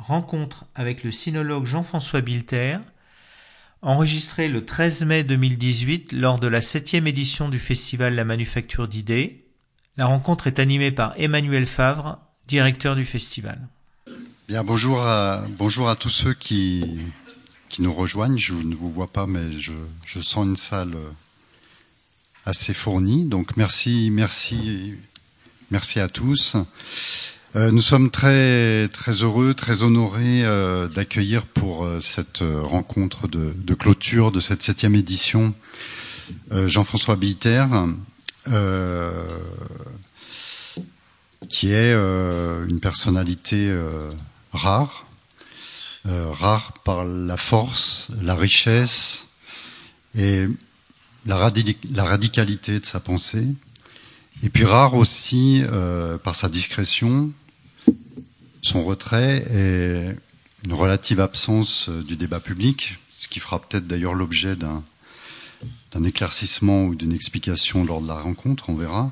Rencontre avec le sinologue Jean-François Bilter, enregistré le 13 mai 2018 lors de la septième édition du festival La Manufacture d'idées. La rencontre est animée par Emmanuel Favre, directeur du festival. Bien, bonjour à, bonjour à tous ceux qui, qui nous rejoignent. Je ne vous vois pas, mais je, je sens une salle assez fournie. Donc merci, merci, merci à tous. Euh, nous sommes très très heureux, très honorés euh, d'accueillir pour euh, cette rencontre de, de, clôture de cette septième édition Jean-François Biter, qui est une personnalité rare, rare par la force, la richesse et la radicalité de sa pensée, et puis rare aussi par sa discrétion, son retrait et une relative absence euh, du débat public, ce qui fera peut-être d'ailleurs l'objet d'un, éclaircissement ou d'une explication lors de la rencontre, on verra.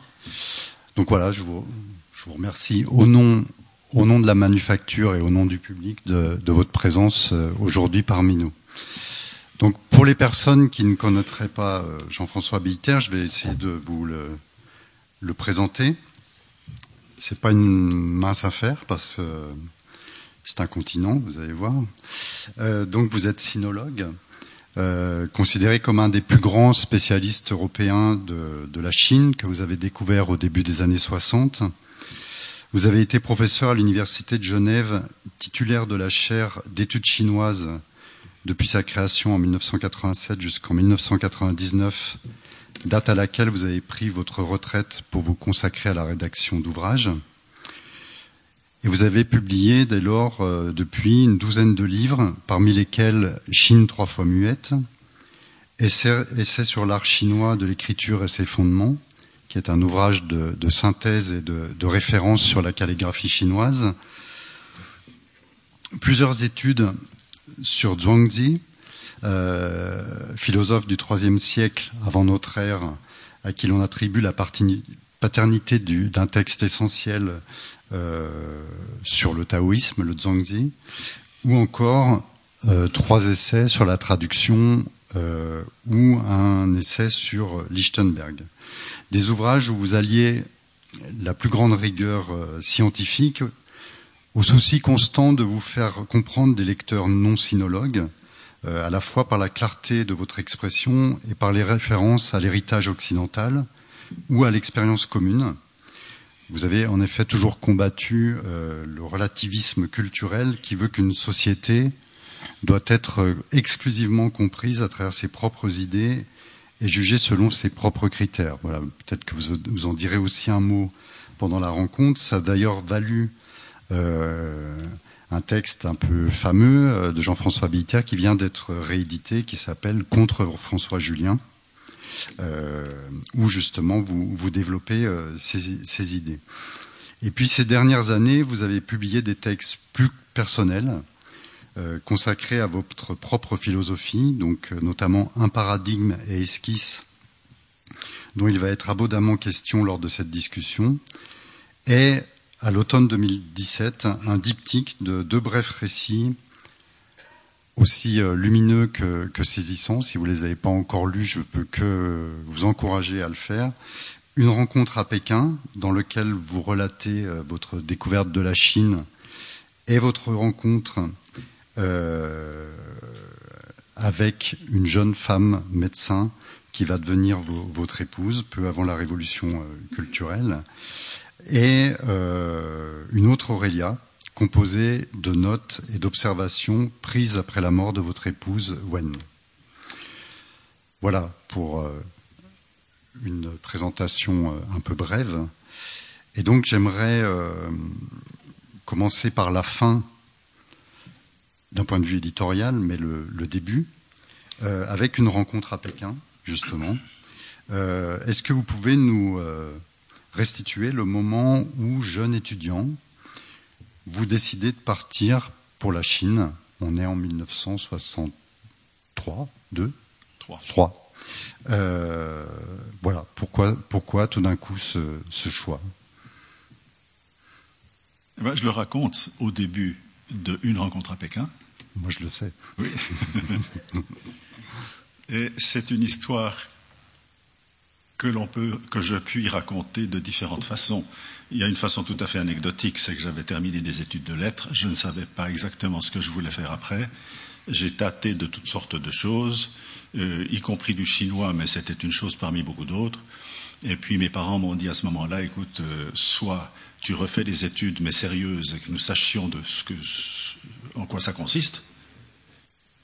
Donc voilà, je vous, je vous remercie au nom, au nom de la manufacture et au nom du public de, de votre présence euh, aujourd'hui parmi nous. Donc pour les personnes qui ne connaîtraient pas euh, Jean-François Billiter, je vais essayer de vous le, le présenter c'est pas une mince affaire parce que c'est un continent, vous allez voir. Euh, donc vous êtes sinologue, euh, considéré comme un des plus grands spécialistes européens de, de, la Chine que vous avez découvert au début des années 60. Vous avez été professeur à l'université de Genève, titulaire de la chaire d'études chinoises depuis sa création en 1987 jusqu'en 1999 date à laquelle vous avez pris votre retraite pour vous consacrer à la rédaction d'ouvrages. Et vous avez publié dès lors euh, depuis une douzaine de livres, parmi lesquels Chine trois fois muette, Essai, sur l'art chinois de l'écriture et ses fondements, qui est un ouvrage de, synthèse et de, référence sur la calligraphie chinoise, plusieurs études sur Zhuangzi, euh, philosophe du IIIe siècle avant notre ère, à qui l'on attribue la paternité d'un texte essentiel euh, sur le taoïsme, le Zhuangzi, ou encore euh, trois essais sur la traduction ou un essai sur Lichtenberg. Des ouvrages où vous alliez la plus grande rigueur scientifique au souci constant de vous faire comprendre des lecteurs non sinologues à la fois par la clarté de votre expression et par les références à l'héritage occidental ou à l'expérience commune. Vous avez en effet toujours combattu euh, le relativisme culturel qui veut qu'une société doit être euh, exclusivement comprise à travers ses propres idées et jugée selon ses propres critères. Voilà, peut-être que vous, vous, en direz aussi un mot pendant la rencontre. Ça a d'ailleurs valu euh, un texte un peu fameux euh, de Jean-François Billiter qui vient d'être réédité, qui s'appelle Contre François Julien, euh, où justement vous, vous développez euh, ces, ces, idées. Et puis ces dernières années, vous avez publié des textes plus personnels, consacrés à votre propre philosophie, donc notamment Un paradigme et esquisse, dont il va être abondamment question lors de cette discussion, et à l'automne 2017 un diptyque de deux brefs récits aussi euh, lumineux que, saisissants. Si vous ne les avez pas encore lus, je peux que vous encourager à le faire. Une rencontre à Pékin dans lequel vous relatez euh, votre découverte de la Chine et votre rencontre euh, avec une jeune femme médecin qui va devenir votre épouse peu avant la révolution culturelle et euh, une autre Aurélia, composée de notes et d'observations prises après la mort de votre épouse Wen. Voilà pour euh, une présentation euh, un peu brève. Et donc j'aimerais euh, commencer par la fin d'un point de vue éditorial, mais le, début, avec une rencontre à Pékin, justement. Est-ce que vous pouvez nous restituer le moment où, jeune étudiant, vous décidez de partir pour la Chine. On est en 1963, 2 3. 3. Euh, voilà, pourquoi, pourquoi tout d'un coup ce, ce choix? Eh ben, Je le raconte au début de Une rencontre à Pékin. Moi, je le sais. Oui. Et c'est une histoire que l'on peut, que je puis raconter de différentes façons. Il y a une façon tout à fait anecdotique, c'est que j'avais terminé des études de lettres, je ne savais pas exactement ce que je voulais faire après. J'ai tâté de toutes sortes de choses, euh, y compris du chinois, mais c'était une chose parmi beaucoup d'autres. Et puis mes parents m'ont dit à ce moment-là, écoute, euh, soit tu refais des études, mais sérieuses, et que nous sachions de ce que, en quoi ça consiste,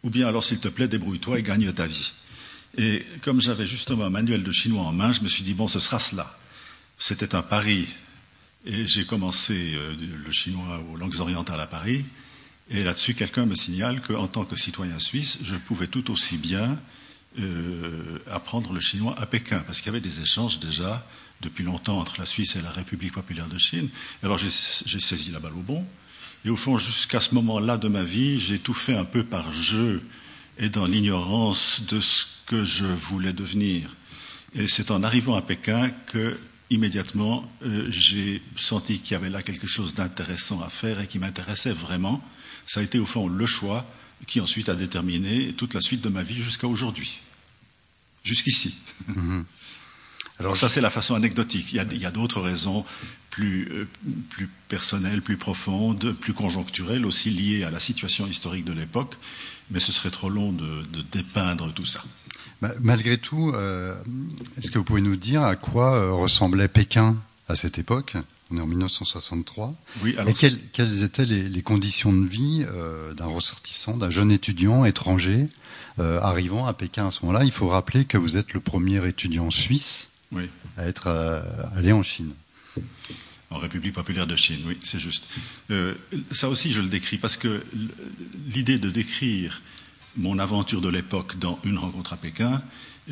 ou bien alors, s'il te plaît, débrouille-toi et gagne ta vie. Et comme j'avais justement un manuel de chinois en main, je me suis dit, bon, ce sera cela. C'était un pari. Et j'ai commencé euh, le chinois aux langues orientales à Paris. Et là-dessus, quelqu'un me signale qu'en tant que citoyen suisse, je pouvais tout aussi bien euh, apprendre le chinois à Pékin, parce qu'il y avait des échanges déjà depuis longtemps entre la Suisse et la République populaire de Chine. Alors j'ai saisi la balle au bon. Et au fond, jusqu'à ce moment-là de ma vie, j'ai tout fait un peu par jeu et dans l'ignorance de ce que je voulais devenir. Et c'est en arrivant à Pékin que, immédiatement, euh, j'ai senti qu'il y avait là quelque chose d'intéressant à faire et qui m'intéressait vraiment. Ça a été au fond le choix qui ensuite a déterminé toute la suite de ma vie jusqu'à aujourd'hui. Jusqu'ici. Mhm. Alors ça, c'est la façon anecdotique. Il y a, d'autres raisons plus, euh, plus personnelles, plus profondes, plus conjoncturelles, aussi liées à la situation historique de l'époque, mais ce serait trop long de, dépeindre tout ça. Malgré tout, euh, est-ce que vous pouvez nous dire à quoi euh, ressemblait Pékin à cette époque? On est en 1963. Oui, alors Et quelles, étaient les, conditions de vie d'un ressortissant, d'un jeune étudiant étranger arrivant à Pékin à ce moment-là? Il faut rappeler que vous êtes le premier étudiant suisse à être euh, allé en Chine. En République populaire de Chine, oui, c'est juste. Euh, ça aussi, je le décris parce que l'idée de décrire mon aventure de l'époque dans une rencontre à Pékin,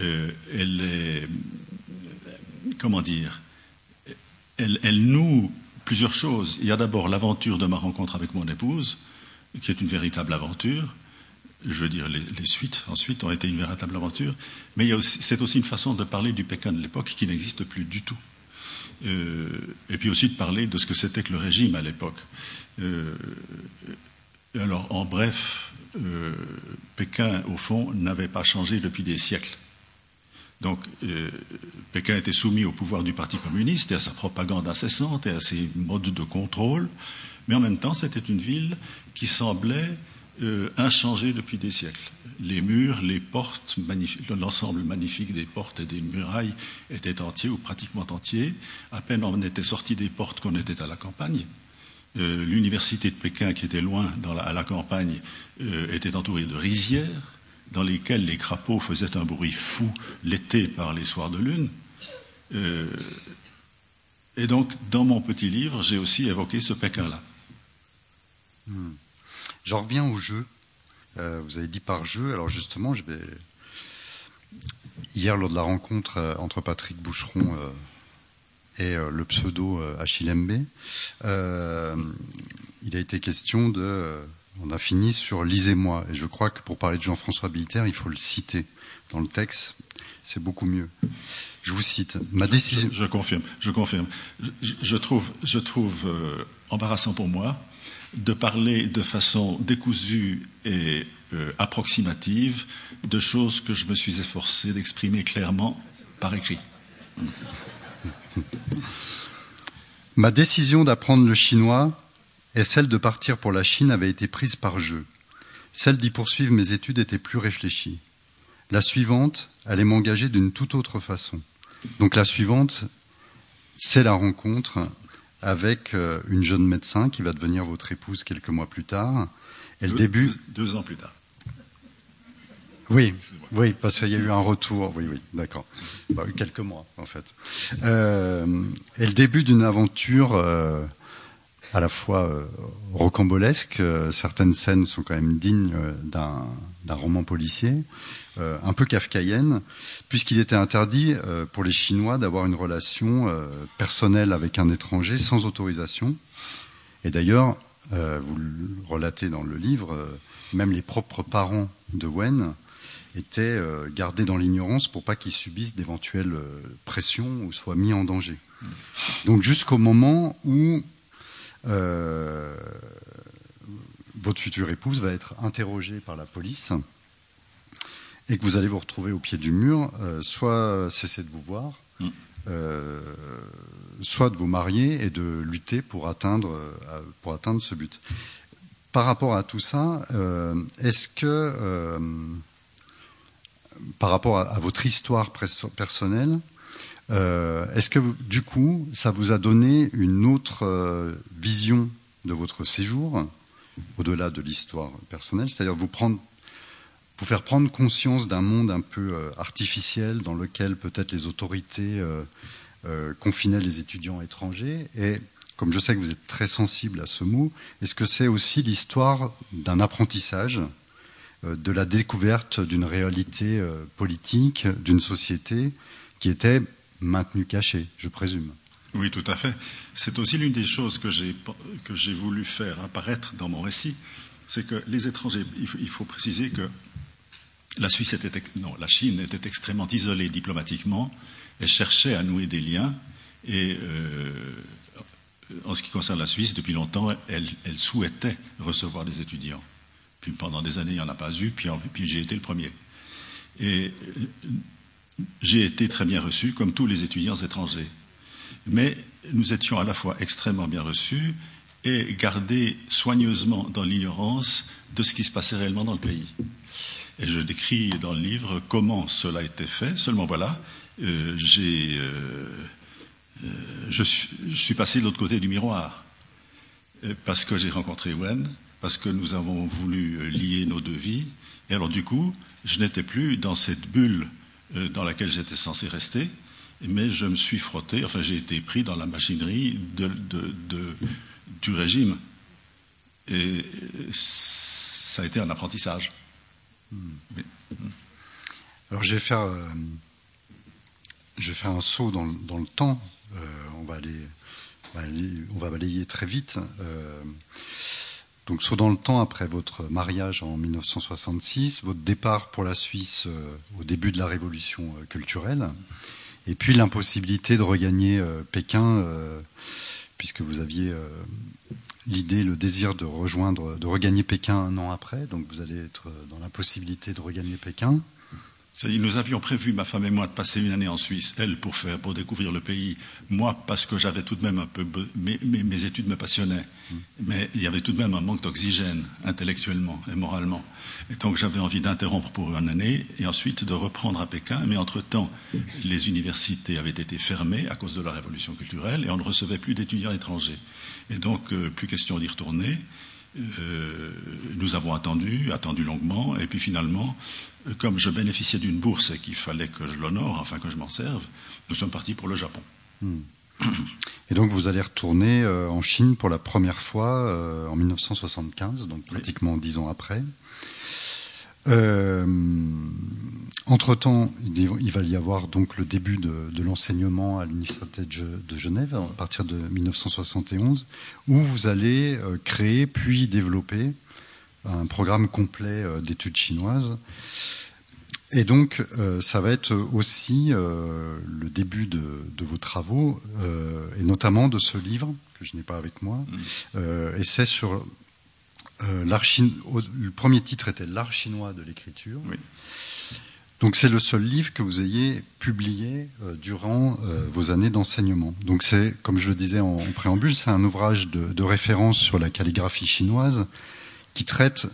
euh, elle est, comment dire, elle, elle, noue plusieurs choses. Il y a d'abord l'aventure de ma rencontre avec mon épouse, qui est une véritable aventure je veux dire, les, suites ensuite ont été une véritable aventure, mais c'est aussi une façon de parler du Pékin de l'époque qui n'existe plus du tout. Euh, et puis aussi de parler de ce que c'était que le régime à l'époque. Euh, alors, en bref, euh, Pékin, au fond, n'avait pas changé depuis des siècles. Donc, Pékin était soumis au pouvoir du Parti communiste et à sa propagande incessante et à ses modes de contrôle, mais en même temps, c'était une ville qui semblait euh, inchangé depuis des siècles. Les murs, les portes, l'ensemble magnifique des portes et des murailles était entier ou pratiquement entier. À peine on était sorti des portes qu'on était à la campagne. Euh, l'université de Pékin, qui était loin à la campagne, euh, était entourée de rizières dans lesquelles les crapauds faisaient un bruit fou l'été par les soirs de lune. et donc, dans mon petit livre, j'ai aussi évoqué ce Pékin-là. Hmm. J'en reviens au jeu. Euh, vous avez dit par jeu. Alors justement, je vais hier lors de la rencontre euh, entre Patrick Boucheron euh, et le pseudo Achille Mbé, il a été question de. On a fini sur lisez-moi. Et je crois que pour parler de Jean-François Bilter, il faut le citer dans le texte. C'est beaucoup mieux. Je vous cite. Ma décision. Je, confirme. Je confirme. Je, trouve, je trouve embarrassant pour moi de parler de façon décousue et euh, approximative de choses que je me suis efforcé d'exprimer clairement par écrit. Ma décision d'apprendre le chinois et celle de partir pour la Chine avait été prise par jeu. Celle d'y poursuivre mes études était plus réfléchie. La suivante allait m'engager d'une toute autre façon. Donc la suivante, c'est la rencontre avec euh, une jeune médecin qui va devenir votre épouse quelques mois plus tard. Et le début. Deux ans plus tard. Oui, oui, parce qu'il y a eu un retour. Oui, oui, d'accord. Bah, quelques mois, en fait. Euh, et le début d'une aventure euh, à la fois euh, rocambolesque. Euh, certaines scènes sont quand même dignes d'un roman policier. Euh, un peu kafkaïenne, puisqu'il était interdit euh, pour les Chinois d'avoir une relation euh, personnelle avec un étranger sans autorisation. Et d'ailleurs, vous le relatez dans le livre, même les propres parents de Wen étaient gardés dans l'ignorance pour pas qu'ils subissent d'éventuelles pressions ou soient mis en danger. Donc jusqu'au moment où votre future épouse va être interrogée par la police et que vous allez vous retrouver au pied du mur, euh, soit cesser de vous voir, mm. euh, soit de vous marier et de lutter pour atteindre, euh, pour atteindre ce but. Par rapport à tout ça, est-ce que, par rapport à, votre histoire personnelle, est-ce que du coup, ça vous a donné une autre vision de votre séjour, au-delà de l'histoire personnelle, c'est-à-dire vous vous faire prendre conscience d'un monde un peu euh, artificiel dans lequel peut-être les autorités euh, euh, confinaient les étudiants étrangers. Et comme je sais que vous êtes très sensible à ce mot, est-ce que c'est aussi l'histoire d'un apprentissage, de la découverte d'une réalité politique, d'une société qui était maintenue cachée, je présume oui, tout à fait. C'est aussi l'une des choses que j'ai, voulu faire apparaître dans mon récit, c'est que les étrangers, il faut préciser que la Suisse était, non, la Chine était extrêmement isolée diplomatiquement. Elle cherchait à nouer des liens et euh, en ce qui concerne la Suisse, depuis longtemps, elle, souhaitait recevoir des étudiants. Puis pendant des années, il n'y en a pas eu, puis, puis j'ai été le premier. Et euh, j'ai été très bien reçu, comme tous les étudiants étrangers. Mais nous étions à la fois extrêmement bien reçus et gardés soigneusement dans l'ignorance de ce qui se passait réellement dans le pays. Et je décris dans le livre comment cela a été fait. Seulement voilà, euh, j'ai, euh, euh, je, suis, passé de l'autre côté du miroir parce que j'ai rencontré Wen, parce que nous avons voulu lier nos deux vies. Et alors du coup, je n'étais plus dans cette bulle dans laquelle j'étais censé rester, mais je me suis frotté, enfin j'ai été pris dans la machinerie du régime. Et ça a été un apprentissage. Alors je vais faire, euh, je vais faire un saut dans, le temps. Euh, on, va aller, on, va balayer très vite. Euh, donc saut dans le temps après votre mariage en 1966, votre départ pour la Suisse au début de la révolution culturelle, et puis l'impossibilité de regagner Pékin puisque vous aviez l'idée, le désir de rejoindre, de regagner Pékin un an après. Donc vous allez être dans la possibilité de regagner Pékin. Nous avions prévu, ma femme et moi, de passer une année en Suisse, elle pour faire, pour découvrir le pays, moi parce que j'avais tout de même un peu, mes, mes, études me passionnaient, mm. mais il y avait tout de même un manque d'oxygène intellectuellement et moralement, et donc j'avais envie d'interrompre pour une année et ensuite de reprendre à Pékin. Mais entre temps, les universités avaient été fermées à cause de la révolution culturelle et on ne recevait plus d'étudiants étrangers, et donc euh, plus question d'y retourner. Euh, nous avons attendu, attendu longuement, et puis finalement, euh, comme je bénéficiais d'une bourse et qu'il fallait que je l'honore, enfin que je m'en serve, nous sommes partis pour le Japon. Hmm. Et donc vous allez retourner euh, en Chine pour la première fois en 1975, donc pratiquement dix ans après. Euh, entre-temps, il va y avoir donc le début de, l'enseignement à l'Université de Genève à partir de 1971, où vous allez euh, créer puis développer un programme complet euh, d'études chinoises. Et donc, ça va être aussi le début de, vos travaux, et notamment de ce livre que je n'ai pas avec moi, mmh. c'est sur euh, le premier titre était L'art chinois de l'écriture. Donc c'est le seul livre que vous ayez publié euh, durant euh, vos années d'enseignement. Donc c'est, comme je le disais en, préambule, c'est un ouvrage de, référence sur la calligraphie chinoise qui traite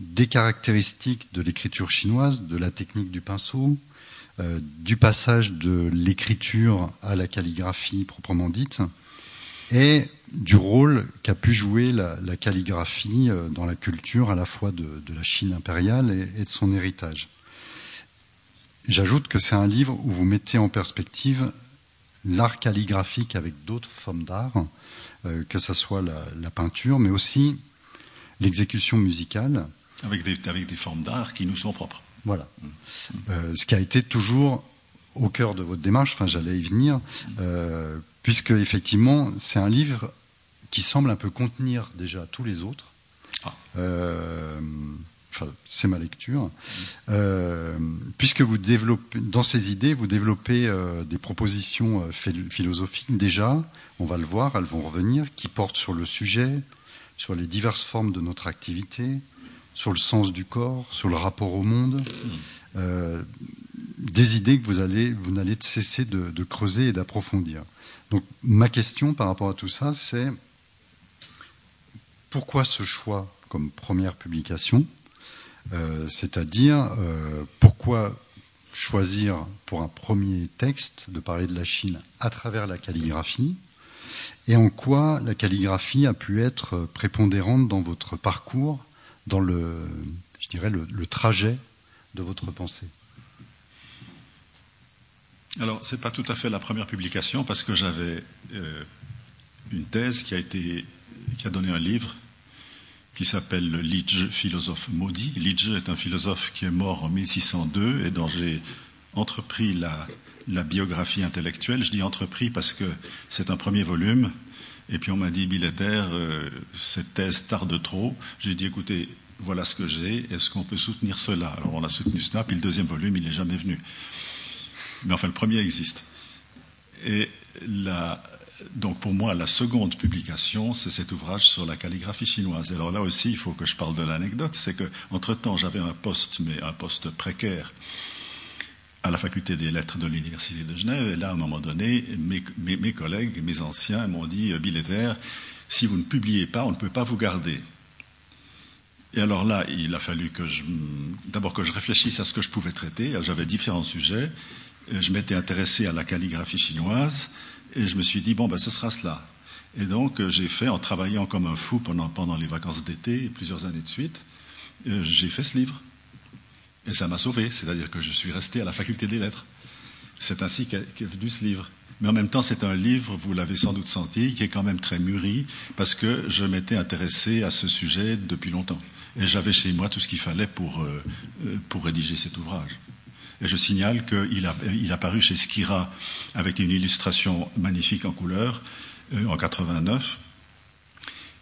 des caractéristiques de l'écriture chinoise, de la technique du pinceau, du passage de l'écriture à la calligraphie proprement dite, et du rôle qu'a pu jouer la, calligraphie euh, dans la culture à la fois de, la Chine impériale et, de son héritage. J'ajoute que c'est un livre où vous mettez en perspective l'art calligraphique avec d'autres formes d'art, euh, que ce soit la, peinture, mais aussi l'exécution musicale. Avec des, avec des formes d'art qui nous sont propres. Voilà. Mm. Euh, ce qui a été toujours au cœur de votre démarche, enfin j'allais y venir, puisque effectivement c'est un livre qui semble un peu contenir déjà tous les autres. Ah. Euh, enfin, c'est ma lecture, euh, puisque vous développez dans ces idées, vous développez euh, des propositions philosophiques déjà, on va le voir, elles vont revenir, qui portent sur le sujet, sur les diverses formes de notre activité, sur le sens du corps, sur le rapport au monde, hmm. Des idées que vous allez, vous n'allez cesser de, creuser et d'approfondir. Donc ma question par rapport à tout ça, c'est pourquoi ce choix comme première publication euh, C'est-à-dire euh, pourquoi choisir pour un premier texte de parler de la Chine à travers la calligraphie et en quoi la calligraphie a pu être prépondérante dans votre parcours, dans le, le, trajet de votre pensée? Alors, ce n'est pas tout à fait la première publication parce que j'avais euh, une thèse qui a, donné un livre qui s'appelle le Lidge, philosophe maudit. Lidge est un philosophe qui est mort en 1602 et dont j'ai entrepris la, la biographie intellectuelle. Je dis entrepris parce que c'est un premier volume. Et puis on m'a dit, Billetter, euh, cette thèse tarde trop. J'ai dit, écoutez, voilà ce que j'ai. Est-ce qu'on peut soutenir cela? Alors on a soutenu cela. Puis le deuxième volume, il n'est jamais venu. Mais enfin, le premier existe. Et donc pour moi, la seconde publication, c'est cet ouvrage sur la calligraphie chinoise. Alors là aussi, il faut que je parle de l'anecdote. C'est que, entre temps, j'avais un poste, mais un poste précaire à la faculté des lettres de l'Université de Genève. Et là, à un moment donné, mes, collègues, mes anciens m'ont dit, euh, Billetter, si vous ne publiez pas, on ne peut pas vous garder. Et alors là, il a fallu que je, d'abord que je réfléchisse à ce que je pouvais traiter. J'avais différents sujets. Je m'étais intéressé à la calligraphie chinoise et je me suis dit, bon, ben, ce sera cela. Et donc, euh, j'ai fait, en travaillant comme un fou pendant, pendant les vacances d'été, plusieurs années de suite, euh, j'ai fait ce livre. Et ça m'a sauvé, c'est-à-dire que je suis resté à la faculté des lettres. C'est ainsi qu'est venu ce livre. Mais en même temps, c'est un livre, vous l'avez sans doute senti, qui est quand même très mûri, parce que je m'étais intéressé à ce sujet depuis longtemps. Et j'avais chez moi tout ce qu'il fallait pour, euh, pour rédiger cet ouvrage. Et je signale qu'il a, il a paru chez Skira avec une illustration magnifique en couleur euh, en 89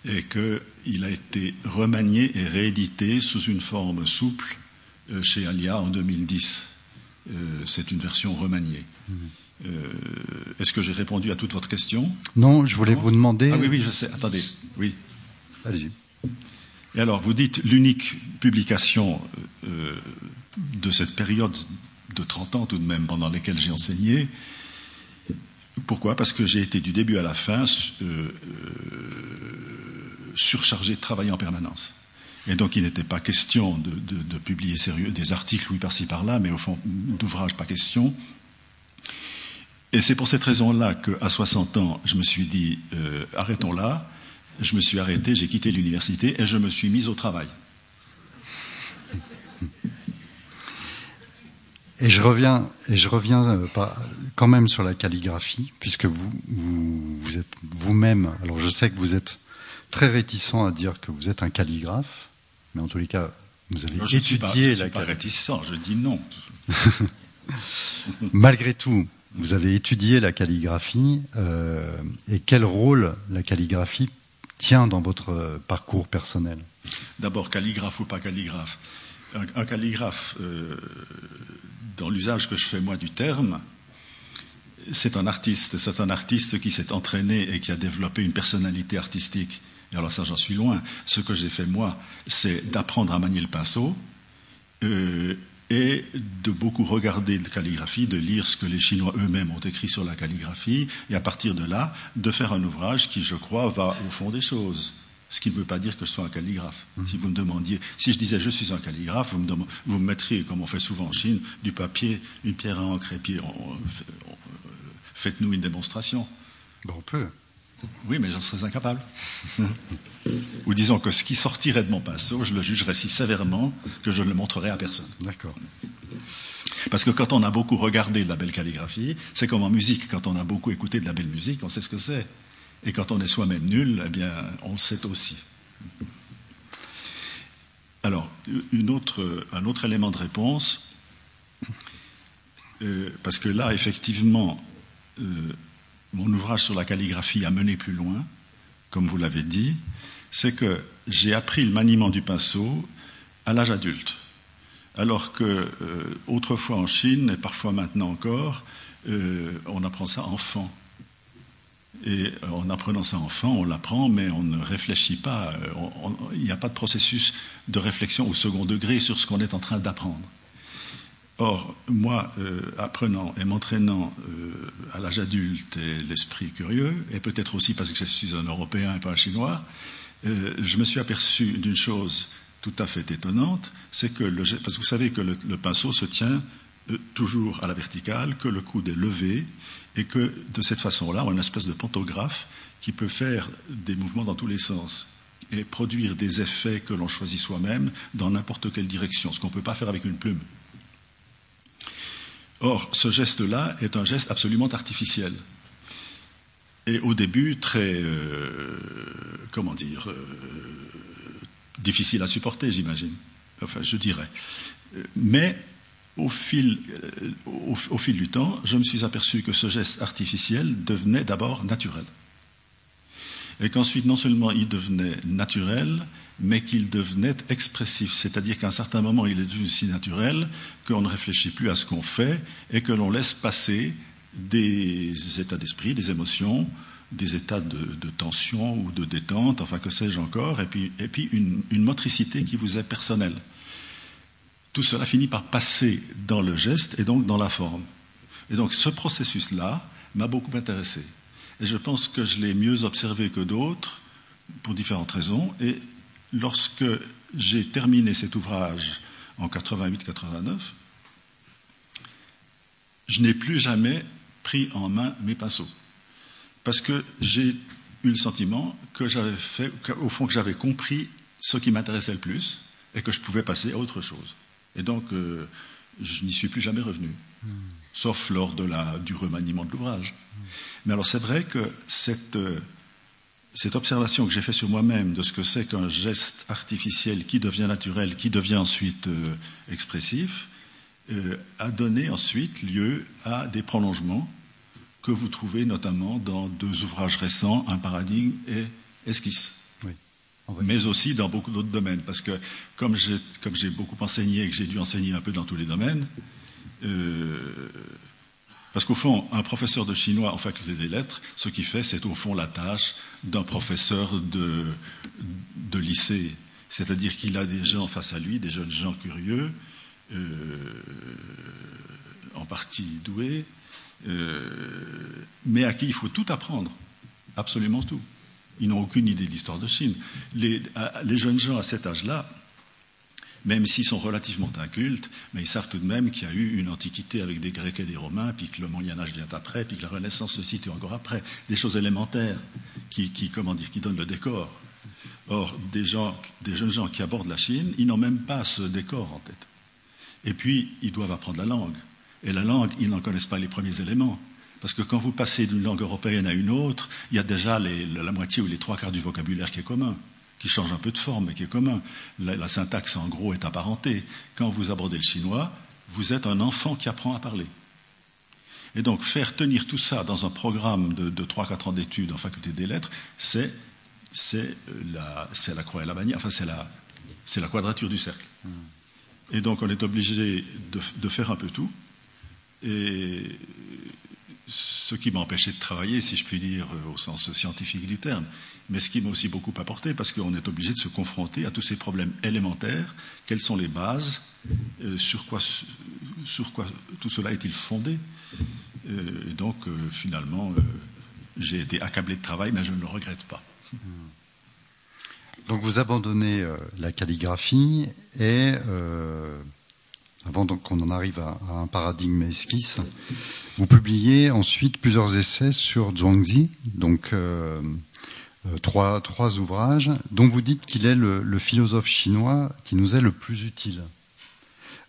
et qu'il a été remanié et réédité sous une forme souple euh, chez Alia en 2010. Euh, c'est une version remaniée. Mhm. Euh, est-ce que j'ai répondu à toute votre question Non, je voulais vous demander. Ah oui, oui, je sais. Attendez. Oui. Allez-y. Et alors, vous dites l'unique publication de cette période de 30 ans tout de même pendant lesquelles j'ai enseigné. Pourquoi? Parce que j'ai été du début à la fin surchargé de travailler en permanence. Et donc il n'était pas question de, publier sérieux, des articles, oui, par-ci, par-là, mais au fond, d'ouvrage, pas question. Et c'est pour cette raison-là qu'à 60 ans, je me suis dit, euh, arrêtons là. Je me suis arrêté, j'ai quitté l'université et je me suis mis au travail. Et je reviens, et je reviens euh, quand même sur la calligraphie, puisque vous, vous, vous êtes vous-même, alors je sais que vous êtes très réticent à dire que vous êtes un calligraphe, mais en tous les cas, vous avez je étudié la suis réticent, je dis non. Malgré tout, vous avez étudié la calligraphie euh, et quel rôle la calligraphie tient dans votre parcours personnel? D'abord, calligraphe ou pas calligraphe? Un, calligraphe, euh, dans l'usage que je fais moi du terme, c'est un artiste. C'est un artiste qui s'est entraîné et qui a développé une personnalité artistique et alors ça, j'en suis loin. Ce que j'ai fait, moi, c'est d'apprendre à manier le pinceau euh, et de beaucoup regarder la calligraphie, de lire ce que les Chinois eux-mêmes ont écrit sur la calligraphie, et à partir de là, de faire un ouvrage qui, je crois, va au fond des choses. Ce qui ne veut pas dire que je sois un calligraphe. Mmh. Si vous me demandiez, si je disais je suis un calligraphe, vous me, vous me mettriez, comme on fait souvent en Chine, du papier, une pierre à encre et puis faites-nous une démonstration. Bon, on peut. Oui, mais j'en serais incapable. Ou disons que ce qui sortirait de mon pinceau, je le jugerais si sévèrement que je ne le montrerai à personne. D'accord. Parce que quand on a beaucoup regardé de la belle calligraphie, c'est comme en musique. Quand on a beaucoup écouté de la belle musique, on sait ce que c'est. Et quand on est soi-même nul, eh bien, on le sait aussi. Alors, un autre élément de réponse, euh, parce que là, effectivement, euh, mon ouvrage sur la calligraphie a mené plus loin, comme vous l'avez dit, c'est que j'ai appris le maniement du pinceau à l'âge adulte. Alors que euh, autrefois en Chine, et parfois maintenant encore, on apprend ça enfant. Et en apprenant ça enfant, on l'apprend, mais on ne réfléchit pas. il n'y a pas de processus de réflexion au second degré sur ce qu'on est en train d'apprendre. Or, moi, euh, apprenant et m'entraînant euh, à l'âge adulte et l'esprit curieux, et peut-être aussi parce que je suis un Européen et pas un Chinois, euh, je me suis aperçu d'une chose tout à fait étonnante, c'est que parce que vous savez que le pinceau se tient toujours à la verticale, que le coude est levé, et que de cette façon-là, on a une espèce de pantographe qui peut faire des mouvements dans tous les sens et produire des effets que l'on choisit soi-même dans n'importe quelle direction, ce qu'on ne peut pas faire avec une plume. Or, ce geste-là est un geste absolument artificiel. Et au début, très, euh, comment dire, euh, difficile à supporter, j'imagine. Enfin, je dirais. Mais au fil, euh, au, fil du temps, je me suis aperçu que ce geste artificiel devenait d'abord naturel. Et qu'ensuite, non seulement il devenait naturel, mais qu'il devenait expressif. C'est-à-dire qu'à un certain moment, il est devenu si naturel qu'on ne réfléchit plus à ce qu'on fait et que l'on laisse passer des états d'esprit, des émotions, des états de, tension ou de détente, enfin que sais-je encore, et puis, une, motricité qui vous est personnelle. Tout cela finit par passer dans le geste et donc dans la forme. Et donc ce processus-là m'a beaucoup intéressé. Et je pense que je l'ai mieux observé que d'autres, pour différentes raisons, et lorsque j'ai terminé cet ouvrage en 88-89, je n'ai plus jamais pris en main mes pinceaux. Parce que j'ai eu le sentiment que j'avais fait, au fond, que j'avais compris ce qui m'intéressait le plus et que je pouvais passer à autre chose. Et donc, euh, je n'y suis plus jamais revenu, sauf lors du remaniement de l'ouvrage. Mais alors, c'est vrai que cette. Euh, cette observation que j'ai faite sur moi-même de ce que c'est qu'un geste artificiel qui devient naturel, qui devient ensuite euh, expressif, a donné ensuite lieu à des prolongements que vous trouvez notamment dans deux ouvrages récents, Un paradigme et Esquisse. Mais aussi dans beaucoup d'autres domaines, parce que comme j'ai beaucoup enseigné et que j'ai dû enseigner un peu dans tous les domaines, euh, parce qu'au fond, un professeur de chinois en faculté des lettres, ce qu'il fait, c'est au fond la tâche d'un professeur de, lycée. C'est-à-dire qu'il a des gens face à lui, des jeunes gens curieux, euh, en partie doués, euh, mais à qui il faut tout apprendre, absolument tout. Ils n'ont aucune idée de l'histoire de Chine. les jeunes gens à cet âge-là, même s'ils sont relativement incultes, mais ils savent tout de même qu'il y a eu une antiquité avec des Grecs et des Romains, puis que le Moyen Âge vient après, puis que la Renaissance se situe encore après. Des choses élémentaires qui, comment dire, qui donnent le décor. Or, des, jeunes gens qui abordent la Chine, ils n'ont même pas ce décor en tête. Et puis, ils doivent apprendre la langue. Et la langue, ils n'en connaissent pas les premiers éléments. Parce que quand vous passez d'une langue européenne à une autre, il y a déjà la moitié ou les trois quarts du vocabulaire qui est commun qui change un peu de forme, mais qui est commun. La, syntaxe, en gros, est apparentée. Quand vous abordez le chinois, vous êtes un enfant qui apprend à parler. Et donc, faire tenir tout ça dans un programme de, de 3-4 ans d'études en faculté des lettres, c'est, la, la croix et la bannière, enfin, c'est la, la quadrature du cercle. Et donc, on est obligé de, de faire un peu tout. Et ce qui m'a empêché de travailler, si je puis dire, au sens scientifique du terme, mais ce qui m'a aussi beaucoup apporté, parce qu'on est obligé de se confronter à tous ces problèmes élémentaires. Quelles sont les bases euh, sur, quoi, sur quoi tout cela est-il fondé? Euh, Et donc, euh, finalement, j'ai été accablé de travail, mais je ne le regrette pas. Donc, vous abandonnez la calligraphie et, avant qu'on en arrive à, à, un paradigme esquisse, vous publiez ensuite plusieurs essais sur Zhuangzi, donc euh, trois, trois ouvrages dont vous dites qu'il est le, philosophe chinois qui nous est le plus utile.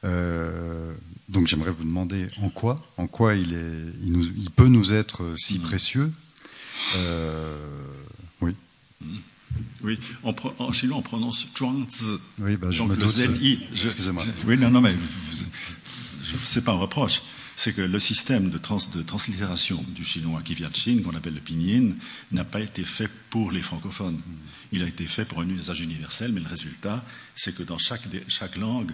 Euh, donc j'aimerais vous demander en quoi, en quoi il, est, il, nous, il peut nous être si mm. précieux. Euh, oui. Oui, en, en, chinois on prononce Zhuangzi. Oui, bah, je donc le ZI. Excusez-moi. Oui, non, non, mais c'est pas un reproche c'est que le système de, translittération du chinois qui vient de Chine, qu'on appelle le pinyin, n'a pas été fait pour les francophones. Il a été fait pour un usage universel, mais le résultat, c'est que dans chaque, langue,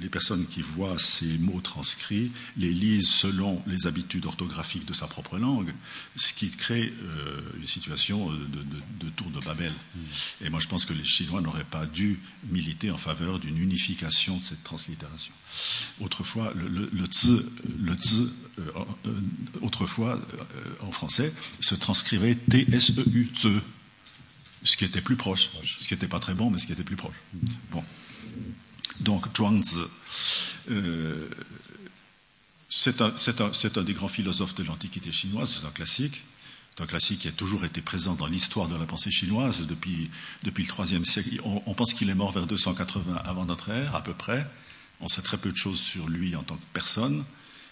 les personnes qui voient ces mots transcrits les lisent selon les habitudes orthographiques de sa propre langue, ce qui crée euh, une situation de, tour de Babel. Mm. Et moi, je pense que les Chinois n'auraient pas dû militer en faveur d'une unification de cette translittération. Autrefois, le, le, le euh, autrefois, en français, se transcrivait T-S-E-U, ce qui était plus proche, ce qui n'était pas très bon, mais ce qui était plus proche. Mm. Bon. Donc Zhuangzi, euh, c'est un, des grands philosophes de l'Antiquité chinoise, c'est un classique. C'est un classique qui a toujours été présent dans l'histoire de la pensée chinoise depuis, depuis le IIIe siècle. On, pense qu'il est mort vers 280 avant notre ère, à peu près. On sait très peu de choses sur lui en tant que personne.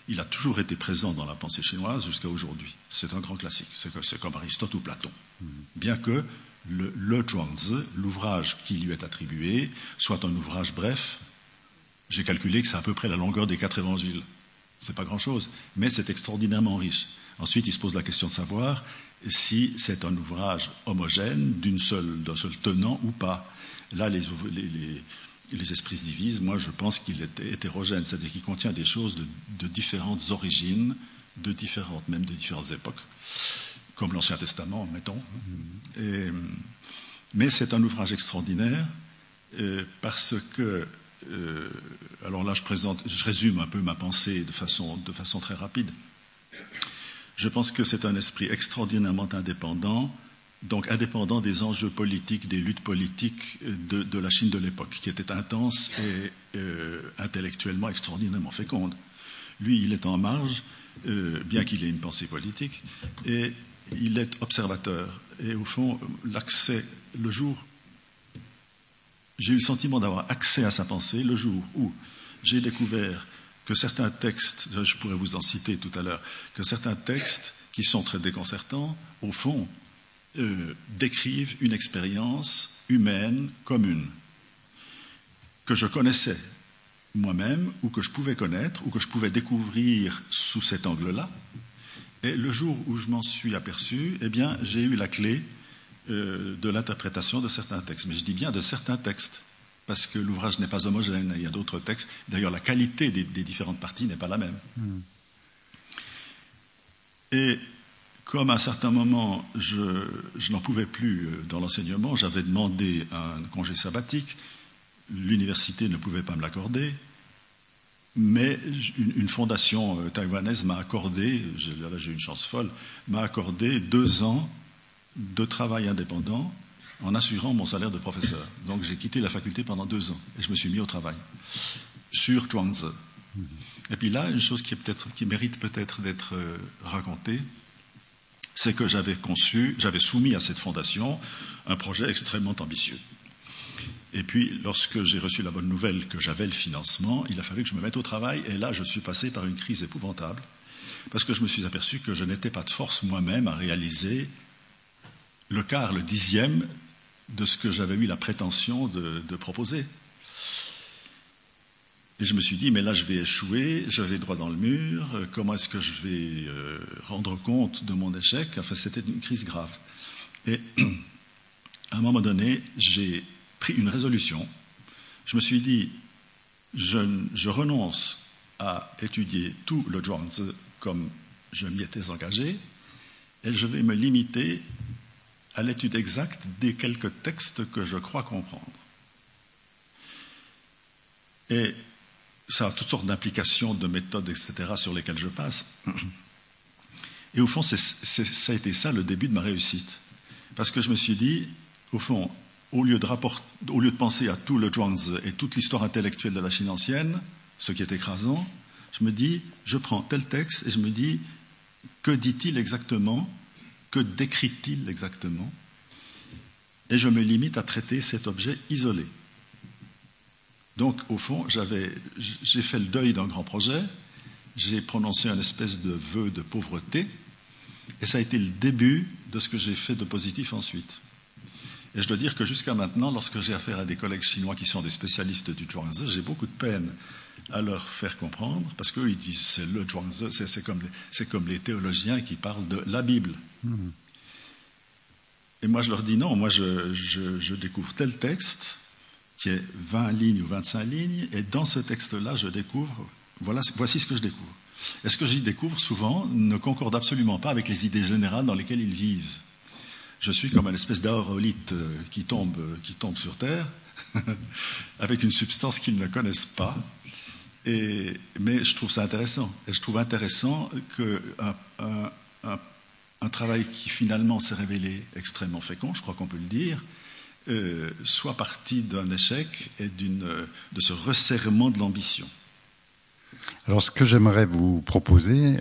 Il a toujours été présent dans la pensée chinoise jusqu'à aujourd'hui. C'est un grand classique. C'est comme Aristote ou Platon. Mm. Bien que le, le Zhuangzi, l'ouvrage qui lui est attribué, soit un ouvrage bref. J'ai calculé que c'est à peu près la longueur des quatre évangiles. C'est pas grand-chose, mais c'est extraordinairement riche. Ensuite, il se pose la question de savoir si c'est un ouvrage homogène, d'un seul, tenant ou pas. Là, les, esprits se divisent. Moi, je pense qu'il est hétérogène, c'est-à-dire qu'il contient des choses de, différentes origines, de différentes, même de différentes époques comme l'Ancien Testament, mettons. mais c'est un ouvrage extraordinaire euh, parce que, euh, alors là je présente, je résume un peu ma pensée de façon, de façon très rapide. Je pense que c'est un esprit extraordinairement indépendant, donc indépendant des enjeux politiques, des luttes politiques de, la Chine de l'époque, qui était intense et euh, intellectuellement extraordinairement féconde. Lui, il est en marge, bien qu'il ait une pensée politique, et il est observateur. Et au fond, l'accès, le jour, j'ai eu le sentiment d'avoir accès à sa pensée le jour où j'ai découvert que certains textes, je pourrais vous en citer tout à l'heure, que certains textes qui sont très déconcertants, au fond, euh, décrivent une expérience humaine commune, que je connaissais moi-même, ou que je pouvais connaître, ou que je pouvais découvrir sous cet angle-là, et le jour où je m'en suis aperçu, eh bien, j'ai eu la clé euh, de l'interprétation de certains textes. Mais je dis bien de certains textes, parce que l'ouvrage n'est pas homogène. Il y a d'autres textes. D'ailleurs, la qualité des, différentes parties n'est pas la même. Hmm. Et comme à un certain moment, je, je n'en pouvais plus euh, dans l'enseignement, j'avais demandé un congé sabbatique. L'université ne pouvait pas me l'accorder mais une, fondation euh, taïwanaise m'a accordé, là j'ai une chance folle, m'a accordé deux ans de travail indépendant en assurant mon salaire de professeur. Donc j'ai quitté la faculté pendant deux ans et je me suis mis au travail sur Zhuangzi. Et puis là, une chose qui, qui mérite peut-être d'être euh, racontée, c'est que j'avais conçu, j'avais soumis à cette fondation un projet extrêmement ambitieux. Et puis, lorsque j'ai reçu la bonne nouvelle que j'avais le financement, il a fallu que je me mette au travail. Et là, je suis passé par une crise épouvantable, parce que je me suis aperçu que je n'étais pas de force moi-même à réaliser le quart, le dixième de ce que j'avais eu la prétention de, proposer. Et je me suis dit, mais là, je vais échouer, je vais droit dans le mur, comment est-ce que je vais euh, rendre compte de mon échec? Enfin, c'était une crise grave. Et à un moment donné, j'ai pris une résolution. Je me suis dit, je, renonce à étudier tout le Zhuangzi comme je m'y étais engagé, et je vais me limiter à l'étude exacte des quelques textes que je crois comprendre. Et ça a toutes sortes d'implications, de méthodes, etc., sur lesquelles je passe. Et au fond, ça a été ça le début de ma réussite. Parce que je me suis dit, au fond, au lieu, de penser à tout le Zhuangzi et toute l'histoire intellectuelle de la Chine ancienne, ce qui est écrasant, je me dis, je prends tel texte et je me dis, que dit-il exactement Que décrit-il exactement Et je me limite à traiter cet objet isolé. Donc, au fond, j'ai fait le deuil d'un grand projet, j'ai prononcé un espèce de vœu de pauvreté, et ça a été le début de ce que j'ai fait de positif ensuite. Et je dois dire que jusqu'à maintenant, lorsque j'ai affaire à des collègues chinois qui sont des spécialistes du Zhuangzi, j'ai beaucoup de peine à leur faire comprendre, parce qu'eux, ils disent c'est le Zhuangzi, c'est comme, comme, les théologiens qui parlent de la Bible. Hmm. Et moi, je leur dis non, moi, je, je, découvre tel texte, qui est 20 lignes ou 25 lignes, et dans ce texte-là, je découvre, voilà, voici ce que je découvre. Et ce que j'y découvre souvent ne concorde absolument pas avec les idées générales dans lesquelles ils vivent. Je suis comme une espèce d'aérolite euh, qui tombe, euh, qui tombe sur Terre, avec une substance qu'ils ne connaissent pas. Et, mais je trouve ça intéressant. Et je trouve intéressant qu'un un, travail qui finalement s'est révélé extrêmement fécond, je crois qu'on peut le dire, euh, soit parti d'un échec et de ce resserrement de l'ambition. Alors ce que j'aimerais vous proposer,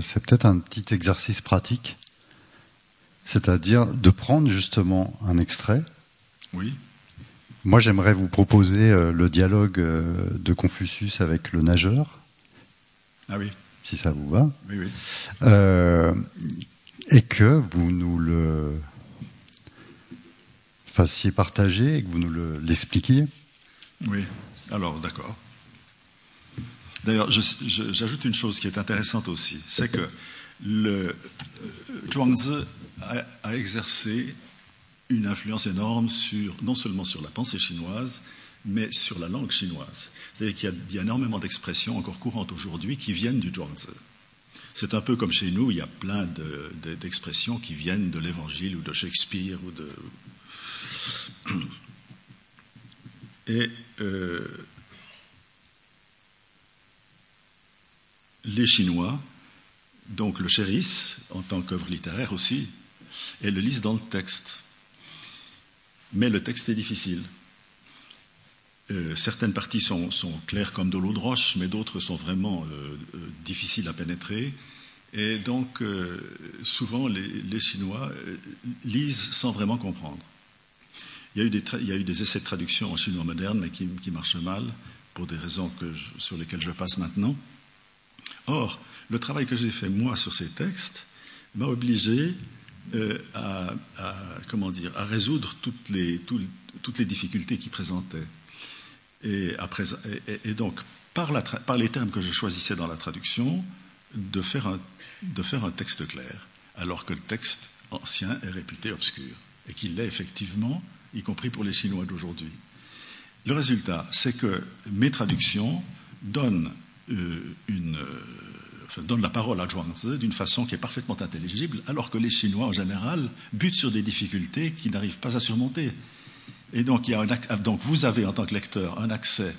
c'est peut-être un petit exercice pratique, c'est-à-dire de prendre justement un extrait. Oui. Moi j'aimerais vous proposer euh, le dialogue euh, de Confucius avec le nageur. Ah oui. Si ça vous va. Oui, oui. et que vous nous le fassiez partager et que vous nous l'expliquiez. oui. Alors d'accord. D'ailleurs, j'ajoute une chose qui est intéressante aussi, c'est que le euh, Zhuangzi a, exercé une influence énorme sur, non seulement sur la pensée chinoise, mais sur la langue chinoise. C'est-à-dire qu'il y, a énormément d'expressions encore courantes aujourd'hui qui viennent du Zhuangzi. C'est un peu comme chez nous, il y a plein d'expressions de, qui viennent de l'Évangile ou de Shakespeare ou de. Et euh, les Chinois, donc le chérissent en tant qu'œuvre littéraire aussi, et le lisent dans le texte. Mais le texte est difficile. Euh, certaines parties sont, claires comme de l'eau de roche, mais d'autres sont vraiment euh, euh, difficiles à pénétrer. Et donc, souvent, les, Chinois lisent sans vraiment comprendre. Il y, a eu des il y, a eu des essais de traduction en chinois moderne, mais qui, marchent mal, pour des raisons sur lesquelles je passe maintenant. Or, le travail que j'ai fait, moi, sur ces textes, m'a obligé euh, à, comment dire, à résoudre toutes les, toutes les difficultés qui présentaient. Et, donc, par, les termes que je choisissais dans la traduction, de faire, un, de faire un texte clair, alors que le texte ancien est réputé obscur, et qu'il l'est effectivement, y compris pour les Chinois d'aujourd'hui. Le résultat, c'est que mes traductions donnent euh, une, euh, donne la parole à Zhuangzi d'une façon qui est parfaitement intelligible, alors que les Chinois, en général, butent sur des difficultés qu'ils n'arrivent pas à surmonter. Et donc, il y a un, donc, vous avez, en tant que lecteur, un accès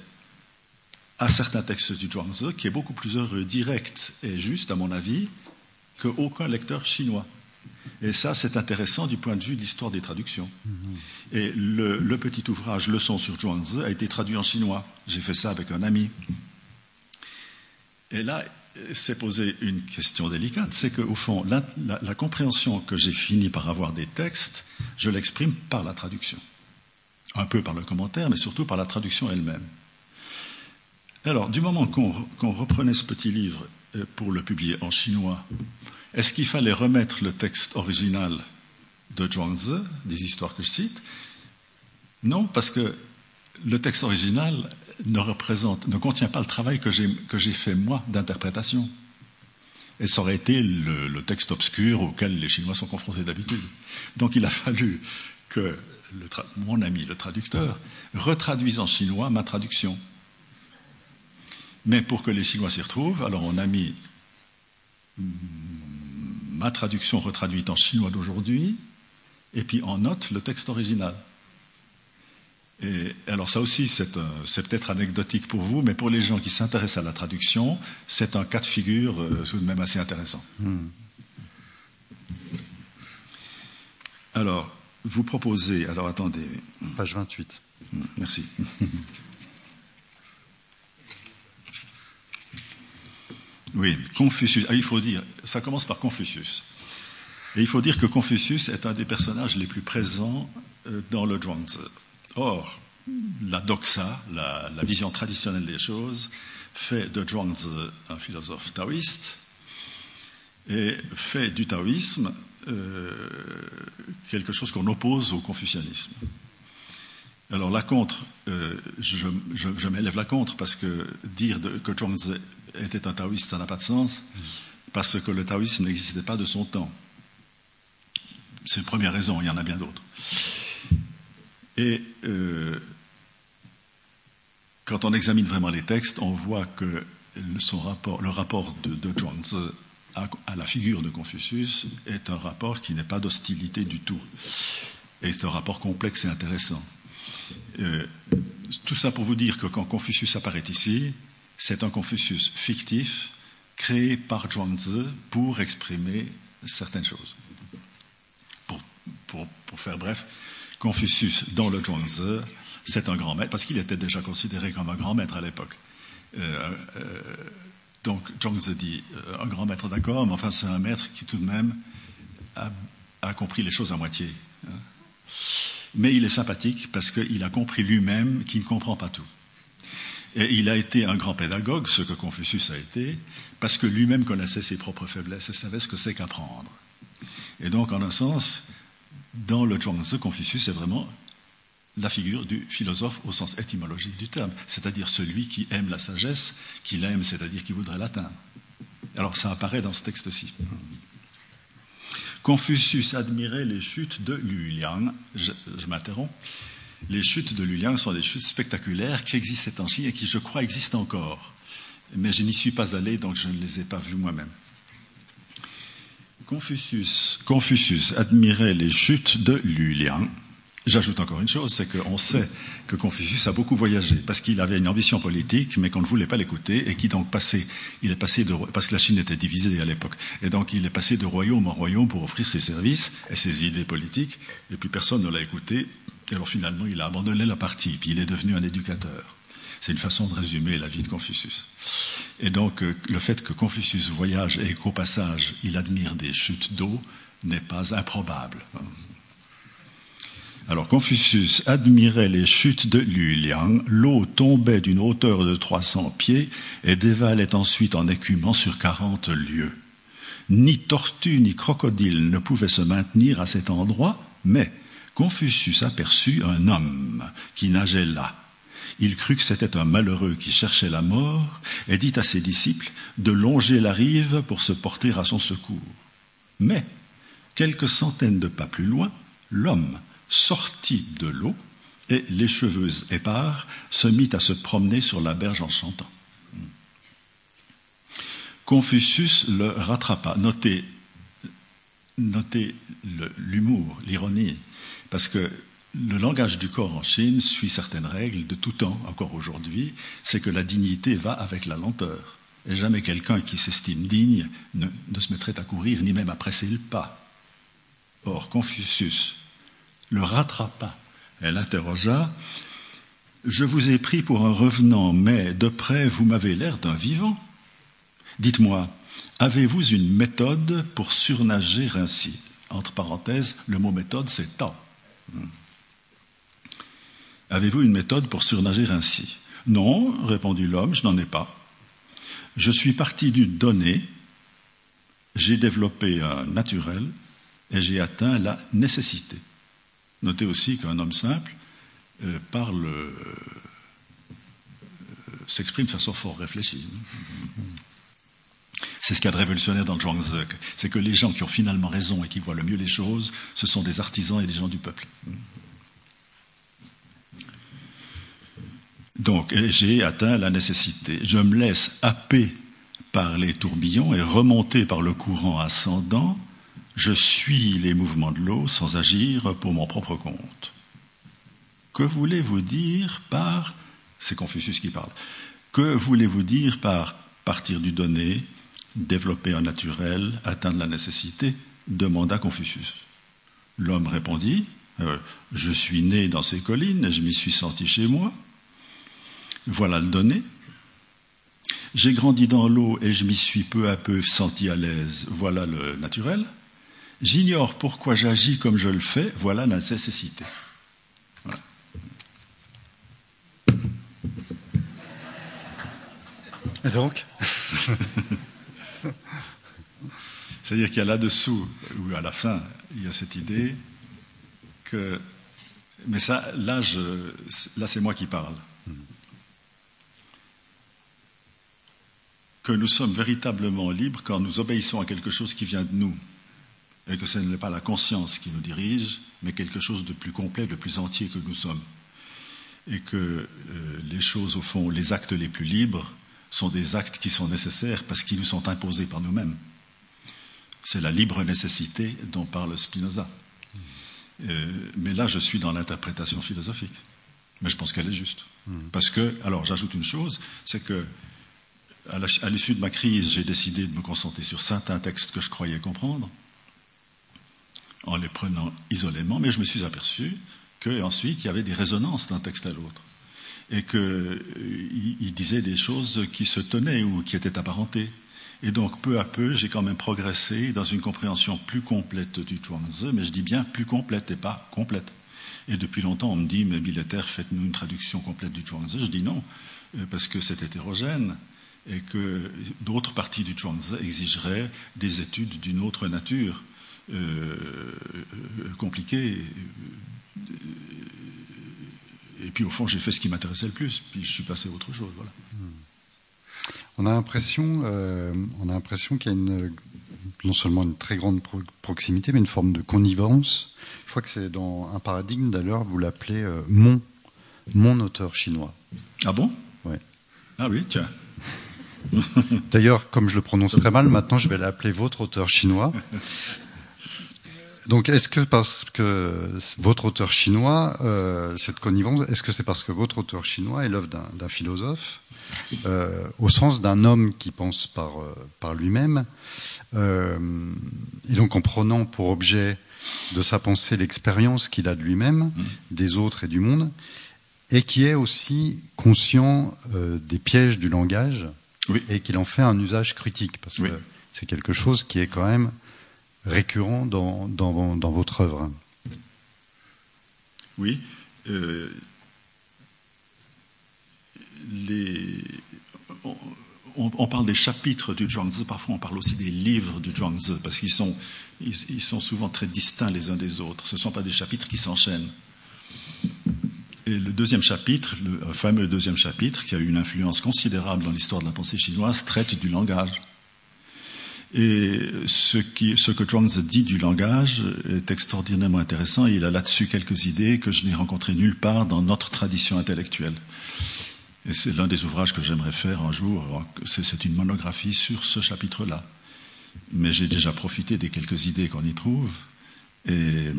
à certains textes du Zhuangzi qui est beaucoup plus heureux, direct et juste, à mon avis, qu'aucun lecteur chinois. Et ça, c'est intéressant du point de vue de l'histoire des traductions. Mm-hmm. Et le, le, petit ouvrage Leçon sur Zhuangzi a été traduit en chinois. J'ai fait ça avec un ami. Et là, s'est posé une question délicate, c'est qu'au fond, la, compréhension que j'ai fini par avoir des textes, je l'exprime par la traduction. Un peu par le commentaire, mais surtout par la traduction elle-même. Alors, du moment qu'on reprenait ce petit livre euh, pour le publier en chinois, est-ce qu'il fallait remettre le texte original de Zhuangzi, des histoires que je cite? Non, parce que le texte original ne contient pas le travail que j'ai fait moi d'interprétation. Et ça aurait été le, texte obscur auquel les Chinois sont confrontés d'habitude. Donc il a fallu que mon ami, le traducteur, retraduise en chinois ma traduction. Mais pour que les Chinois s'y retrouvent, alors on a mis ma traduction retraduite en chinois d'aujourd'hui, et puis en note le texte original. Et alors ça aussi, c'est peut-être anecdotique pour vous, mais pour les gens qui s'intéressent à la traduction, c'est un cas de figure euh, tout de même assez intéressant. Hmm. Alors, vous proposez, alors attendez. Page 28. Hmm, merci. Oui, Confucius. Ah, il faut dire, ça commence par Confucius. Et il faut dire que Confucius est un des personnages les plus présents euh, dans le Zhuangzi. Or, la doxa, la, vision traditionnelle des choses, fait de Zhuangzi un philosophe taoïste et fait du taoïsme euh, quelque chose qu'on oppose au confucianisme. Alors la contre, euh, je, m'élève la contre parce que dire que Zhuangzi était un taoïste, ça n'a pas de sens, parce que le taoïsme n'existait pas de son temps. C'est la première raison, il y en a bien d'autres. Et euh, quand on examine vraiment les textes, on voit que le rapport de, de Zhuangzi à, la figure de Confucius est un rapport qui n'est pas d'hostilité du tout. Et c'est un rapport complexe et intéressant. Euh, tout ça pour vous dire que quand Confucius apparaît ici, c'est un Confucius fictif créé par Zhuangzi pour exprimer certaines choses. Pour, faire bref, Confucius dans le Zhuangzi, c'est un grand maître, parce qu'il était déjà considéré comme un grand maître à l'époque. Euh, euh, donc Zhuangzi dit un grand maître d'accord, mais enfin c'est un maître qui tout de même a, compris les choses à moitié. Hein. Mais il est sympathique parce qu'il a compris lui-même qu'il ne comprend pas tout. Et il a été un grand pédagogue, ce que Confucius a été, parce que lui-même connaissait ses propres faiblesses et savait ce que c'est qu'apprendre. Et donc, en un sens, dans le Zhuangzi, Confucius est vraiment la figure du philosophe au sens étymologique du terme, c'est-à-dire celui qui aime la sagesse, qui l'aime, c'est-à-dire qui voudrait l'atteindre. Alors ça apparaît dans ce texte-ci. Confucius admirait les chutes de Luliang. Je, je m'interromps. Les chutes de Luliang sont des chutes spectaculaires qui existaient en Chine et qui, je crois, existent encore. Mais je n'y suis pas allé, donc je ne les ai pas vues moi-même. Confucius, admirait les chutes de Luliang. J'ajoute encore une chose, c'est qu'on sait que Confucius a beaucoup voyagé parce qu'il avait une ambition politique, mais qu'on ne voulait pas l'écouter et qui donc passait, il est passé parce que la Chine était divisée à l'époque, et donc il est passé de royaume en royaume pour offrir ses services et ses idées politiques, et puis personne ne l'a écouté, et alors finalement il a abandonné la partie, puis il est devenu un éducateur. C'est une façon de résumer la vie de Confucius. Et donc euh, le fait que Confucius voyage et qu'au passage il admire des chutes d'eau n'est pas improbable. Alors Confucius admirait les chutes de Luliang. L'eau tombait d'une hauteur de 300 pieds et dévalait ensuite en écumant sur 40 lieues. Ni tortue ni crocodile ne pouvaient se maintenir à cet endroit, mais Confucius aperçut un homme qui nageait là. Il crut que c'était un malheureux qui cherchait la mort et dit à ses disciples de longer la rive pour se porter à son secours. Mais, quelques centaines de pas plus loin, l'homme sortit de l'eau et l'écheveuse épars se mit à se promener sur la berge en chantant. Confucius le rattrapa. Notez, notez l'humour, l'ironie, parce que le langage du corps en Chine suit certaines règles de tout temps, encore aujourd'hui, c'est que la dignité va avec la lenteur. Et jamais quelqu'un qui s'estime digne ne, se mettrait à courir, ni même à presser le pas. Or, Confucius le rattrapa. Elle interrogea Je vous ai pris pour un revenant, mais de près vous m'avez l'air d'un vivant. Dites-moi, avez-vous une méthode pour surnager ainsi? Entre parenthèses, le mot méthode, c'est temps. Avez-vous une méthode pour surnager ainsi? Non, répondit l'homme, je n'en ai pas. Je suis parti d'une donnée, j'ai développé un naturel et j'ai atteint la nécessité. Notez aussi qu'un homme simple euh, parle, euh, s'exprime de façon fort réfléchie. C'est ce qu'il y a de révolutionnaire dans le Zhuangzi, c'est que les gens qui ont finalement raison et qui voient le mieux les choses, ce sont des artisans et des gens du peuple. Donc, j'ai atteint la nécessité. Je me laisse happer par les tourbillons et remonter par le courant ascendant je suis les mouvements de l'eau sans agir pour mon propre compte. Que voulez-vous dire par, c'est Confucius qui parle, que voulez-vous dire par partir du donné, développer un naturel, atteindre la nécessité demanda Confucius. L'homme répondit, euh, je suis né dans ces collines et je m'y suis senti chez moi. Voilà le donné. J'ai grandi dans l'eau et je m'y suis peu à peu senti à l'aise. Voilà le naturel. J'ignore pourquoi j'agis comme je le fais, voilà la nécessité. Et donc? C'est-à-dire qu'il y a là-dessous, ou à la fin, il y a cette idée que. Mais ça, là, là c'est moi qui parle. Que nous sommes véritablement libres quand nous obéissons à quelque chose qui vient de nous et que ce n'est pas la conscience qui nous dirige, mais quelque chose de plus complet, de plus entier que nous sommes. et que euh, les choses, au fond, les actes les plus libres sont des actes qui sont nécessaires parce qu'ils nous sont imposés par nous-mêmes. C'est la libre nécessité dont parle Spinoza. Euh, mais là, je suis dans l'interprétation philosophique. Mais je pense qu'elle est juste. Parce que, alors j'ajoute une chose, c'est que à l'issue de ma crise, j'ai décidé de me concentrer sur certains textes que je croyais comprendre, en les prenant isolément, mais je me suis aperçu qu'ensuite il y avait des résonances d'un texte à l'autre, et qu'il euh, disait des choses qui se tenaient ou qui étaient apparentées. Et donc, peu à peu, j'ai quand même progressé dans une compréhension plus complète du Zhuangzi, mais je dis bien plus complète et pas complète. Et depuis longtemps, on me dit, mais Billetter, faites-nous une traduction complète du Zhuangzi. Je dis non, euh, parce que c'est hétérogène et que d'autres parties du Zhuangzi exigeraient des études d'une autre nature, euh, euh compliquées. Et puis au fond, j'ai fait ce qui m'intéressait le plus, puis je suis passé à autre chose. Voilà. Hmm. On a l'impression, euh, on a l'impression qu'il y a une, non seulement une très grande proximité, mais une forme de connivence. Je crois que c'est dans un paradigme d'ailleurs, vous l'appelez euh, mon, mon auteur chinois. Ah bon? Oui. Ah oui, tiens. D'ailleurs, comme je le prononce très mal, maintenant je vais l'appeler votre auteur chinois. Donc, est-ce que parce que votre auteur chinois, euh, cette connivence, est-ce que c'est parce que votre auteur chinois est l'œuvre d'un philosophe, euh, au sens d'un homme qui pense par, euh, lui-même, et donc en prenant pour objet de sa pensée l'expérience qu'il a de lui-même, des autres et du monde, et qui est aussi conscient des pièges du langage, et qu'il en fait un usage critique, parce que c'est quelque chose qui est quand même récurrent dans, dans, dans votre œuvre. Oui. Euh, les, on, parle des chapitres du Zhuangzi, parfois on parle aussi des livres du Zhuangzi, parce qu'ils sont, ils, sont souvent très distincts les uns des autres. Ce ne sont pas des chapitres qui s'enchaînent. Et le deuxième chapitre, le fameux deuxième chapitre, qui a eu une influence considérable dans l'histoire de la pensée chinoise, traite du langage. Et ce, que Zhuangzi dit du langage est extraordinairement intéressant. il a là-dessus quelques idées que je n'ai rencontrées nulle part dans notre tradition intellectuelle. Et c'est l'un des ouvrages que j'aimerais faire un jour. C'est une monographie sur ce chapitre-là. Mais j'ai déjà profité des quelques idées qu'on y trouve. Et,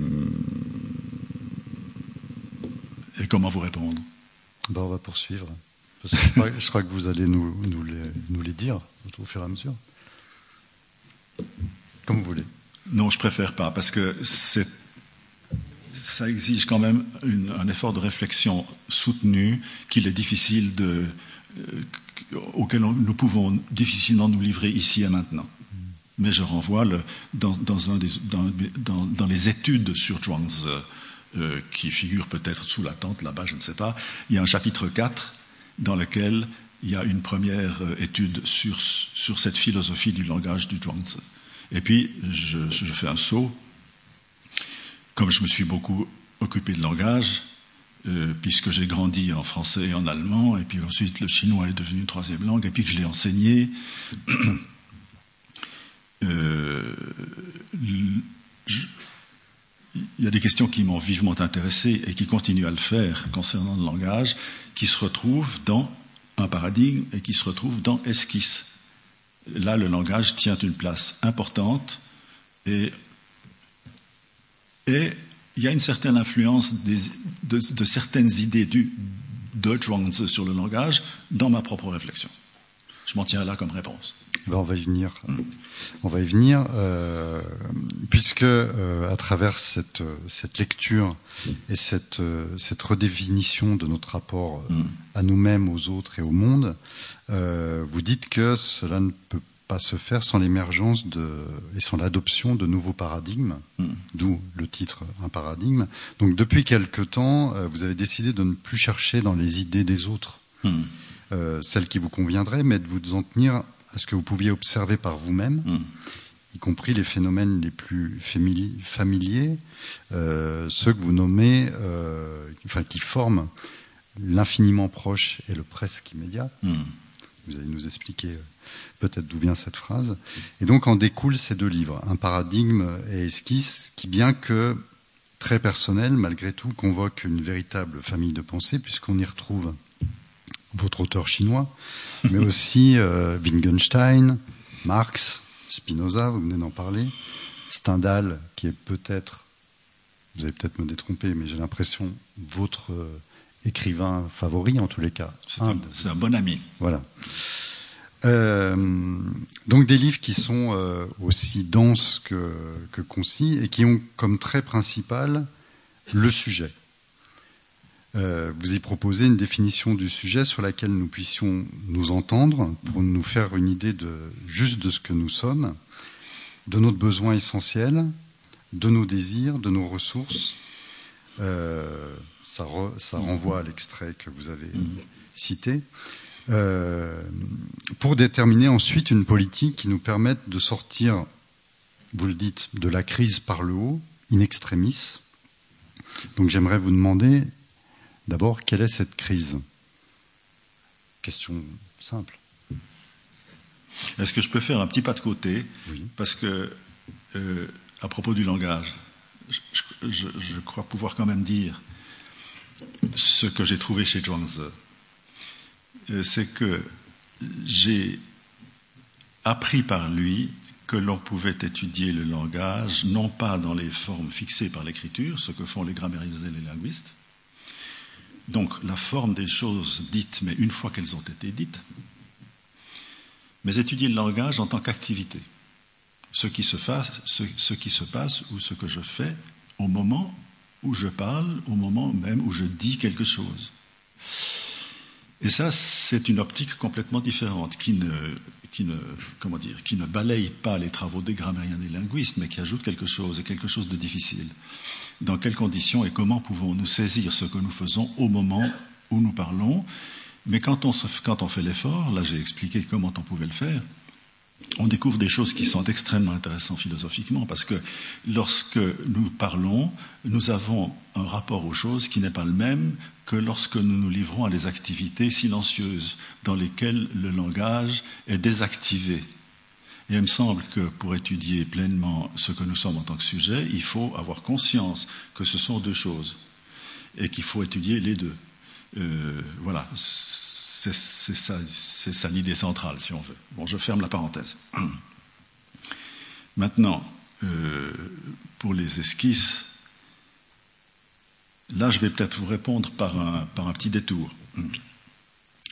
et comment vous répondre? Ben, On va poursuivre. je, crois, que vous allez nous, nous, les, nous les dire au fur et à mesure. Comme vous voulez. Non, je préfère pas, parce que ça exige quand même un effort de réflexion soutenu qu'il est difficile de, euh, auquel nous pouvons difficilement nous livrer ici et maintenant. Mais je renvoie le, dans, un des, dans, dans, les études sur Zhuangzi, euh, qui figurent peut-être sous la tente là-bas, je ne sais pas, il y a un chapitre 4 dans lequel il y a une première euh, étude sur, cette philosophie du langage du Zhuangzi. Et puis, je, fais un saut. Comme je me suis beaucoup occupé de langage, euh, puisque j'ai grandi en français et en allemand, et puis ensuite le chinois est devenu une troisième langue, et puis que je l'ai enseigné, il y a des questions qui m'ont vivement intéressé et qui continuent à le faire concernant le langage, qui se retrouvent dans un paradigme et qui se retrouve dans esquisse. Là, le langage tient une place importante et, il y a une certaine influence de, certaines idées du, de Zhuangzi sur le langage dans ma propre réflexion. Je m'en tiens là comme réponse. Ben, on va y venir. On va y venir, euh, puisque euh, à travers cette, cette, lecture et cette, euh, cette, redéfinition de notre rapport mm. à nous-mêmes, aux autres et au monde, vous dites que cela ne peut pas se faire sans l'émergence de et sans l'adoption de nouveaux paradigmes, mm. d'où le titre un paradigme. Donc depuis quelque temps, vous avez décidé de ne plus chercher dans les idées des autres. Mm. celles qui vous conviendraient, mais de vous en tenir à ce que vous pouviez observer par vous-même, hmm. y compris les phénomènes les plus familiers, euh, ceux que vous nommez, euh, enfin, qui forment l'infiniment proche et le presque immédiat. Hmm. Vous allez nous expliquer euh, peut-être d'où vient cette phrase. Et donc en découlent ces deux livres, Un paradigme et Esquisse, qui bien que très personnel, malgré tout, convoque une véritable famille de pensée, puisqu'on y retrouve votre auteur chinois, mais aussi euh, Wittgenstein, Marx, Spinoza, vous venez d'en parler, Stendhal, qui est peut-être, vous allez peut-être me détromper, mais j'ai l'impression, votre euh, écrivain favori en tous les cas. C'est un, un, bon ami. Voilà. Euh, donc des livres qui sont euh, aussi denses que, que, concis et qui ont comme trait principal le sujet. Euh, vous y proposez une définition du sujet sur laquelle nous puissions nous entendre pour nous faire une idée de juste de ce que nous sommes, de notre besoin essentiel, de nos désirs, de nos ressources. Euh, ça, re, ça, renvoie à l'extrait que vous avez cité. Euh, pour déterminer ensuite une politique qui nous permette de sortir, vous le dites, de la crise par le haut, in extremis. Donc j'aimerais vous demander d'abord quelle est cette crise? Question simple. Est-ce que je peux faire un petit pas de côté? Oui. Parce que, euh, à propos du langage, je, je, je, crois pouvoir quand même dire ce que j'ai trouvé chez Zhuangzi c'est que j'ai appris par lui que l'on pouvait étudier le langage, non pas dans les formes fixées par l'écriture, ce que font les grammairiens et les linguistes, donc la forme des choses dites, mais une fois qu'elles ont été dites, mais étudier le langage en tant qu'activité, ce qui se ce qui se passe ou ce que je fais au moment où je parle, au moment même où je dis quelque chose. Et ça, c'est une optique complètement différente, qui ne, qui ne, comment dire, qui ne balaye pas les travaux des grammairiens et des linguistes, mais qui ajoute quelque chose, et quelque chose de difficile. Dans quelles conditions et comment pouvons-nous saisir ce que nous faisons au moment où nous parlons? Mais quand on, quand on fait l'effort, là j'ai expliqué comment on pouvait le faire, on découvre des choses qui sont extrêmement intéressantes philosophiquement, parce que lorsque nous parlons, nous avons un rapport aux choses qui n'est pas le même que lorsque nous nous livrons à des activités silencieuses dans lesquelles le langage est désactivé. Et il me semble que pour étudier pleinement ce que nous sommes en tant que sujet, il faut avoir conscience que ce sont deux choses et qu'il faut étudier les deux. Euh, voilà, c'est ça, l'idée centrale, si on veut. Bon, je ferme la parenthèse. Maintenant, euh, pour les esquisses, Là, je vais peut-être vous répondre par un, petit détour.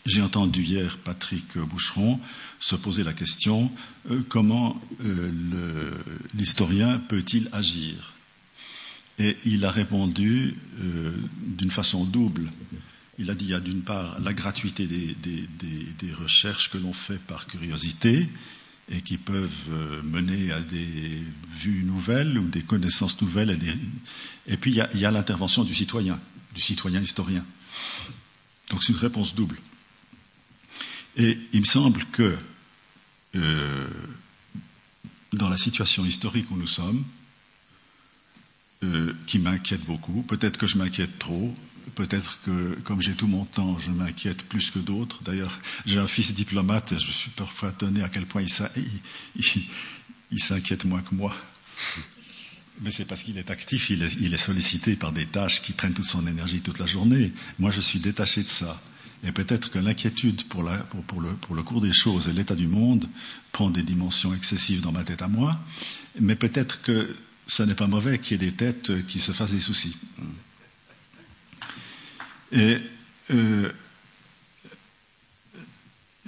J'ai entendu hier Patrick Boucheron se poser la question euh, comment euh, l'historien peut-il agir? Et il a répondu euh, d'une façon double. Il a dit il y a d'une part la gratuité des recherches que l'on fait par curiosité et qui peuvent mener à des vues nouvelles ou des connaissances nouvelles. Et, puis il y a, a l'intervention du citoyen, du citoyen historien. Donc c'est une réponse double. Et il me semble que euh, dans la situation historique où nous sommes, euh, qui m'inquiète beaucoup, peut-être que je m'inquiète trop, Peut-être que, comme j'ai tout mon temps, je m'inquiète plus que d'autres. D'ailleurs, j'ai un fils diplomate et je suis parfois étonné à quel point il s'inquiète moins que moi. Mais c'est parce qu'il est actif, il est, sollicité par des tâches qui prennent toute son énergie toute la journée. Moi, je suis détaché de ça. Et peut-être que l'inquiétude pour, le, pour le cours des choses et l'état du monde prend des dimensions excessives dans ma tête à moi. Mais peut-être que ce n'est pas mauvais qu'il y ait des têtes qui se fassent des soucis. Et euh,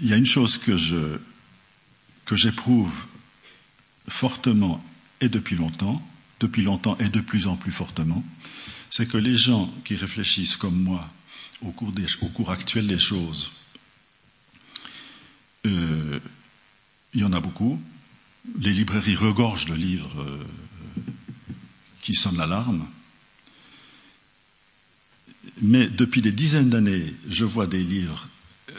il y a une chose que j'éprouve fortement et depuis longtemps, depuis longtemps et de plus en plus fortement, c'est que les gens qui réfléchissent comme moi au cours, des, actuel des choses, euh, il y en a beaucoup. Les librairies regorgent de livres euh, qui sonnent l'alarme. Mais depuis des dizaines d'années, je vois des livres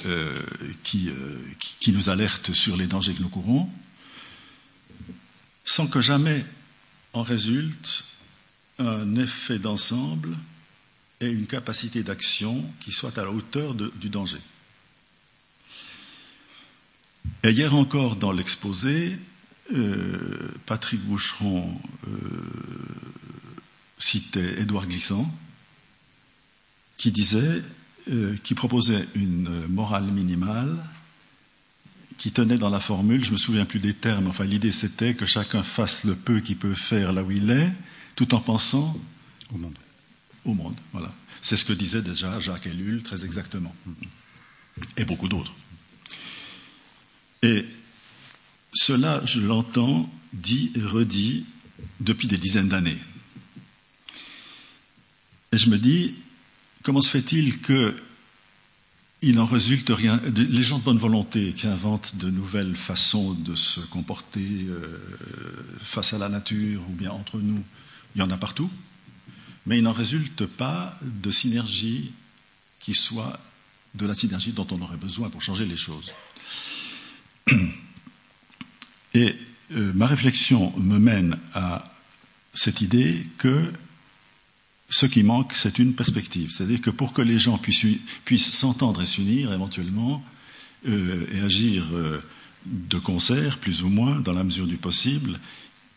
euh, qui, euh, qui, nous alertent sur les dangers que nous courons, sans que jamais en résulte un effet d'ensemble et une capacité d'action qui soit à la hauteur du danger. Et hier encore, dans l'exposé, euh, Patrick Boucheron citais Édouard Glissant, qui disait, euh, qui proposait une morale minimale qui tenait dans la formule, je me souviens plus des termes, enfin l'idée c'était que chacun fasse le peu qu'il peut faire là où il est, tout en pensant au monde. Au monde, voilà. C'est ce que disait déjà Jacques Ellul très exactement, et beaucoup d'autres. Et cela, je l'entends dit et redit depuis des dizaines d'années. Et je me dis, comment se fait-il que il n'en résulte rien? Les gens de bonne volonté qui inventent de nouvelles façons de se comporter euh, face à la nature ou bien entre nous, il y en a partout, mais il n'en résulte pas de synergie qui soit de la synergie dont on aurait besoin pour changer les choses. Et euh, ma réflexion me mène à cette idée que ce qui manque, c'est une perspective. C'est-à-dire que pour que les gens puissent s'entendre et s'unir éventuellement euh, et agir euh, de concert, plus ou moins, dans la mesure du possible,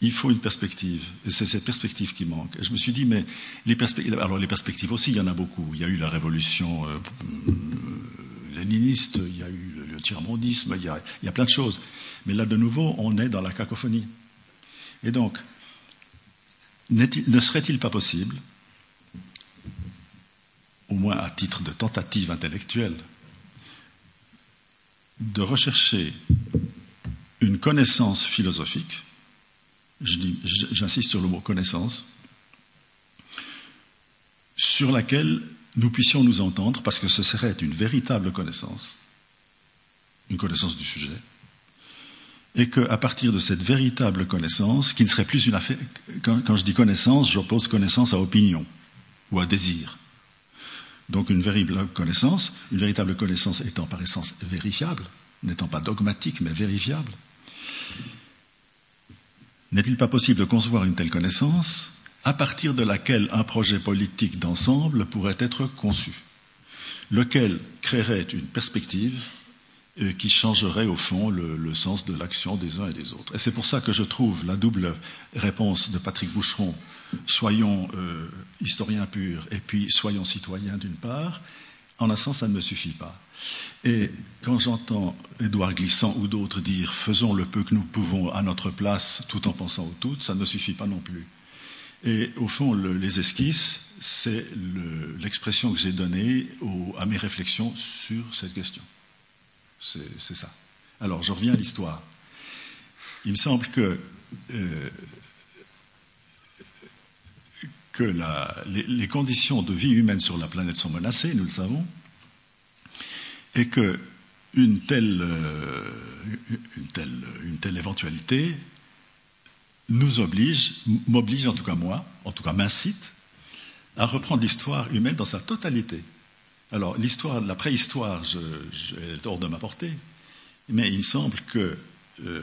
il faut une perspective. Et c'est cette perspective qui manque. Je me suis dit, mais les perspectives, alors les perspectives aussi, il y en a beaucoup. Il y a eu la révolution euh, léniniste, il y a eu le, tiers-mondisme, il y a plein de choses. Mais là, de nouveau, on est dans la cacophonie. Et donc, ne serait-il pas possible au moins à titre de tentative intellectuelle, de rechercher une connaissance philosophique, j'insiste sur le mot connaissance, sur laquelle nous puissions nous entendre, parce que ce serait une véritable connaissance, une connaissance du sujet, et qu'à partir de cette véritable connaissance, qui ne serait plus une affaire, quand, quand je dis connaissance, j'oppose connaissance à opinion ou à désir. Donc une véritable connaissance, une véritable connaissance étant par essence vérifiable, n'étant pas dogmatique mais vérifiable. N'est-il pas possible de concevoir une telle connaissance à partir de laquelle un projet politique d'ensemble pourrait être conçu, lequel créerait une perspective euh, qui changerait au fond le, sens de l'action des uns et des autres? Et c'est pour ça que je trouve la double réponse de Patrick Boucheron soyons euh, historiens purs et puis soyons citoyens d'une part, en un sens, ça ne me suffit pas. Et quand j'entends Édouard Glissant ou d'autres dire faisons le peu que nous pouvons à notre place tout en pensant au tout, ça ne suffit pas non plus. Et au fond, les esquisses, c'est l'expression que j'ai donnée à mes réflexions sur cette question. C'est ça. Alors, je reviens à l'histoire. Il me semble que euh, que les, conditions de vie humaine sur la planète sont menacées, nous le savons, et que une telle, euh, une telle, une telle éventualité nous oblige, m'oblige en tout cas moi, en tout cas m'incite, à reprendre l'histoire humaine dans sa totalité. Alors l'histoire, la préhistoire, elle est hors de ma portée, mais il me semble que euh,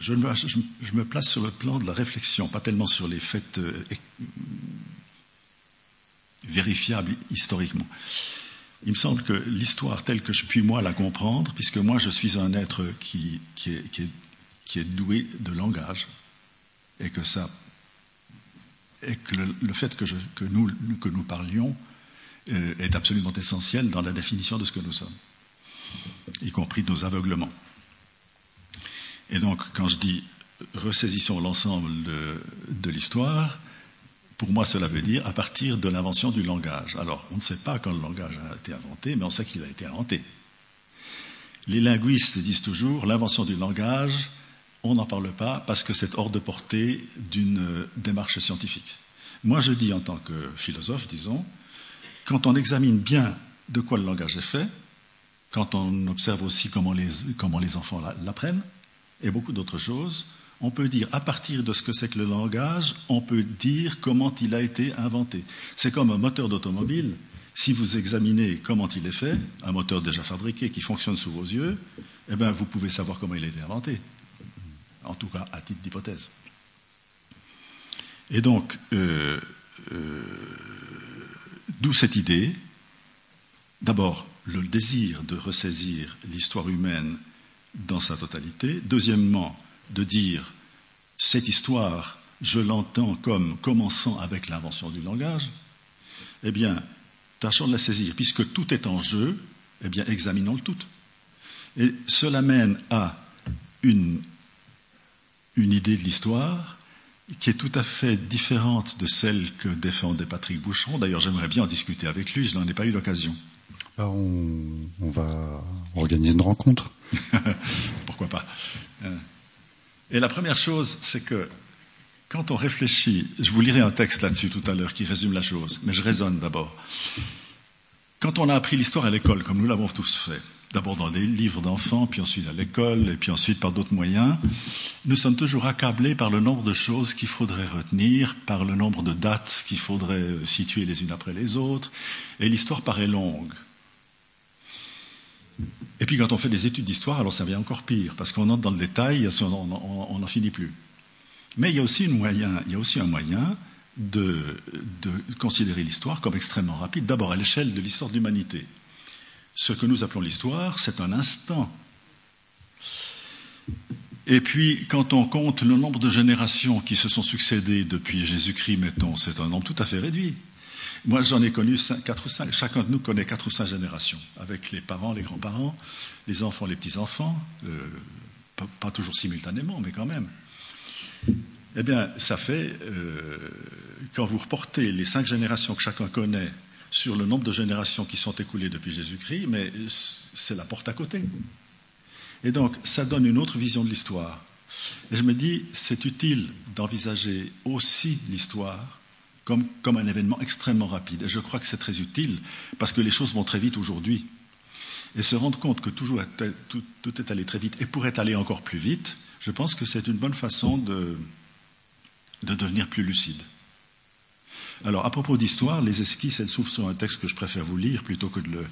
je, me, place sur le plan de la réflexion, pas tellement sur les faits euh, vérifiables historiquement. Il me semble que l'histoire telle que je puis moi la comprendre, puisque moi je suis un être qui, est, doué de langage, et que le, fait que, nous, que nous parlions euh, est absolument essentiel dans la définition de ce que nous sommes, y compris de nos aveuglements. Et donc, quand je dis ressaisissons l'ensemble de, l'histoire, pour moi, cela veut dire à partir de l'invention du langage. Alors, on ne sait pas quand le langage a été inventé, mais on sait qu'il a été inventé. Les linguistes disent toujours l'invention du langage, on n'en parle pas parce que c'est hors de portée d'une démarche scientifique. Moi, je dis en tant que philosophe, disons, quand on examine bien de quoi le langage est fait, quand on observe aussi comment les, comment les enfants l'apprennent, et beaucoup d'autres choses, on peut dire, à partir de ce que c'est que le langage, on peut dire comment il a été inventé. C'est comme un moteur d'automobile. Si vous examinez comment il est fait, un moteur déjà fabriqué qui fonctionne sous vos yeux, eh bien, vous pouvez savoir comment il a été inventé. En tout cas, à titre d'hypothèse. Et donc, euh, euh, d'où cette idée, d'abord, le désir de ressaisir l'histoire humaine dans sa totalité. Deuxièmement, de dire cette histoire je l'entends comme commençant avec l'invention du langage, eh bien, tâchons de la saisir. Puisque tout est en jeu, eh bien, examinons le tout. Et cela mène à une, une idée de l'histoire qui est tout à fait différente de celle que défendait Patrick Boucheron. D'ailleurs, j'aimerais bien en discuter avec lui, je n'en ai pas eu l'occasion. Bah, on, on, va organiser une rencontre. Pourquoi pas euh, Et la première chose, c'est que quand on réfléchit, je vous lirai un texte là-dessus tout à l'heure qui résume la chose, mais je raisonne d'abord. Quand on a appris l'histoire à l'école, comme nous l'avons tous fait, d'abord dans des livres d'enfants, puis ensuite à l'école, et puis ensuite par d'autres moyens, nous sommes toujours accablés par le nombre de choses qu'il faudrait retenir, par le nombre de dates qu'il faudrait situer les unes après les autres, et l'histoire paraît longue. Et puis quand on fait des études d'histoire, alors ça devient encore pire, parce qu'on entre dans le détail, on n'en finit plus. Mais il y a aussi, un moyen de, de considérer l'histoire comme extrêmement rapide, d'abord à l'échelle de l'histoire de l'humanité. Ce que nous appelons l'histoire, c'est un instant. Et puis, quand on compte le nombre de générations qui se sont succédées depuis Jésus-Christ, mettons, c'est un nombre tout à fait réduit. Moi, j'en ai connu quatre ou cinq. Chacun de nous connaît quatre ou cinq générations, avec les parents, les grands-parents, les enfants, les petits-enfants, euh, pas, pas, toujours simultanément, mais quand même. Eh bien, ça fait, euh, quand vous reportez les cinq générations que chacun connaît sur le nombre de générations qui sont écoulées depuis Jésus-Christ, mais c'est la porte à côté. Et donc, ça donne une autre vision de l'histoire. Et je me dis, c'est utile d'envisager aussi l'histoire comme, un événement extrêmement rapide. Et je crois que c'est très utile, parce que les choses vont très vite aujourd'hui. Et se rendre compte que toujours, tout, est allé très vite et pourrait aller encore plus vite, je pense que c'est une bonne façon de, de devenir plus lucide. Alors, à propos d'histoire, les esquisses, elles s'ouvrent sur un texte que je préfère vous lire plutôt que de le.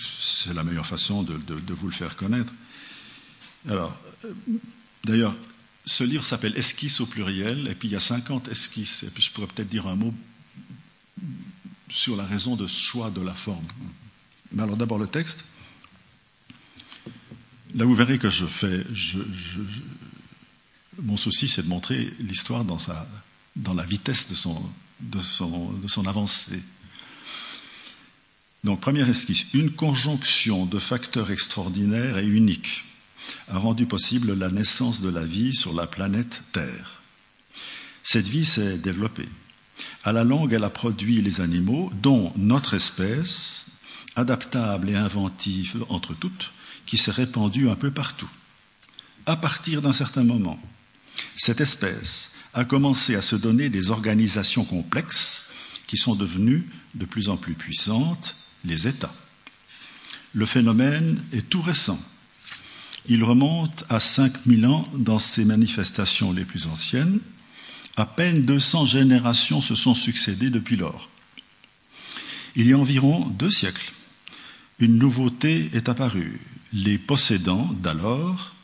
c'est la meilleure façon de, de, de, vous le faire connaître. Alors, d'ailleurs, ce livre s'appelle Esquisse au pluriel, et puis il y a 50 esquisses, et puis je pourrais peut-être dire un mot sur la raison de ce choix de la forme. Mais alors, d'abord le texte. Là, vous verrez que je fais. Je, je, mon souci, c'est de montrer l'histoire dans, sa, dans la vitesse de son, de, son, de son avancée. Donc, première esquisse, une conjonction de facteurs extraordinaires et uniques a rendu possible la naissance de la vie sur la planète Terre. Cette vie s'est développée. À la longue, elle a produit les animaux, dont notre espèce, adaptable et inventive entre toutes, qui s'est répandue un peu partout. À partir d'un certain moment, cette espèce a commencé à se donner des organisations complexes qui sont devenues de plus en plus puissantes, les États. Le phénomène est tout récent. Il remonte à 5000 ans dans ses manifestations les plus anciennes. À peine 200 générations se sont succédées depuis lors. Il y a environ deux siècles, une nouveauté est apparue. Les possédants d'alors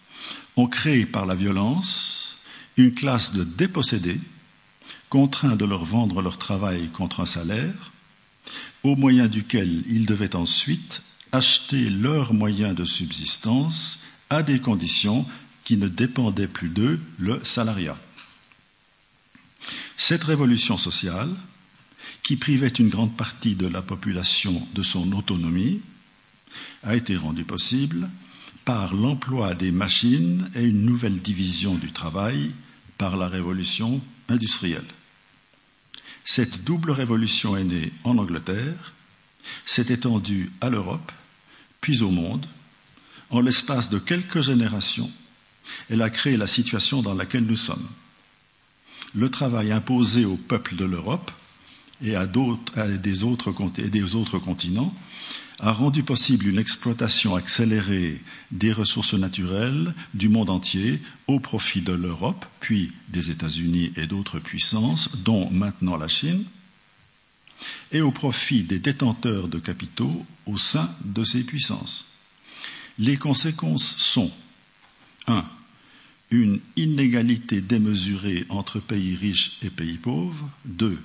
ont créé par la violence une classe de dépossédés contraints de leur vendre leur travail contre un salaire, au moyen duquel ils devaient ensuite acheter leurs moyens de subsistance à des conditions qui ne dépendaient plus d'eux, le salariat. Cette révolution sociale, qui privait une grande partie de la population de son autonomie, a été rendue possible par l'emploi des machines et une nouvelle division du travail par la révolution industrielle. Cette double révolution est née en Angleterre, s'est étendue à l'Europe, puis au monde. En l'espace de quelques générations, elle a créé la situation dans laquelle nous sommes. Le travail imposé aux peuples de l'Europe et à, à des, autres, des autres continents a rendu possible une exploitation accélérée des ressources naturelles du monde entier au profit de l'Europe, puis des États-Unis et d'autres puissances, dont maintenant la Chine, et au profit des détenteurs de capitaux au sein de ces puissances. Les conséquences sont 1. Une inégalité démesurée entre pays riches et pays pauvres. 2.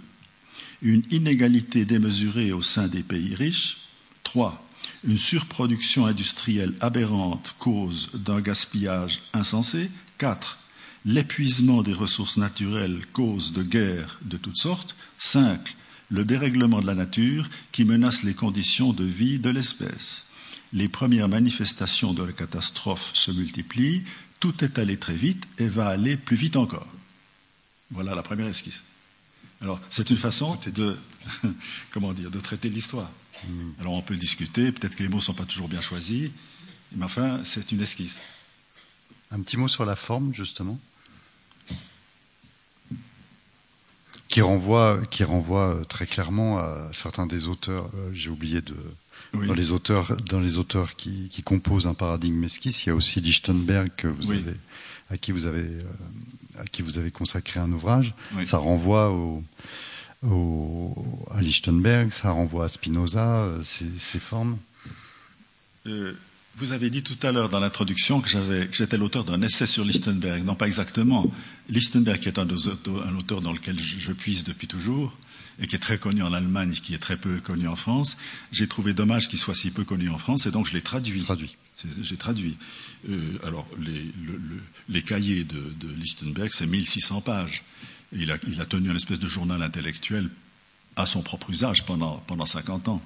Une inégalité démesurée au sein des pays riches 3. Une surproduction industrielle aberrante cause d'un gaspillage insensé. 4. l'épuisement des ressources naturelles cause de guerres de toutes sortes. 5. Le dérèglement de la nature qui menace les conditions de vie de l'espèce. Les premières manifestations de la catastrophe se multiplient, tout est allé très vite et va aller plus vite encore. Voilà la première esquisse. Alors, c'est une façon de, comment dire, de traiter l'histoire. Hmm. Alors, on peut discuter, peut-être que les mots ne sont pas toujours bien choisis, mais enfin, c'est une esquisse. Un petit mot sur la forme, justement qui renvoie, qui renvoie euh, très clairement à certains des auteurs. Euh, j'ai oublié de dans les auteurs, dans les auteurs qui, qui, composent un paradigme esquisse, il y a aussi Lichtenberg que vous avez, à qui vous avez, euh, à qui vous avez consacré un ouvrage. Ça renvoie au, au, à Lichtenberg, ça renvoie à Spinoza, ces, ces formes. Euh, vous avez dit tout à l'heure dans l'introduction que j'étais l'auteur d'un essai sur Lichtenberg. Non, pas exactement. Lichtenberg, qui est un, un auteur dans lequel je, puise depuis toujours, et qui est très connu en Allemagne, qui est très peu connu en France, j'ai trouvé dommage qu'il soit si peu connu en France, et donc je l'ai traduit. Traduit. J'ai traduit. Euh, alors, les, le, les, cahiers de, de Lichtenberg, c'est 1600 pages. Il a, il a, tenu une espèce de journal intellectuel à son propre usage pendant, pendant 50 ans.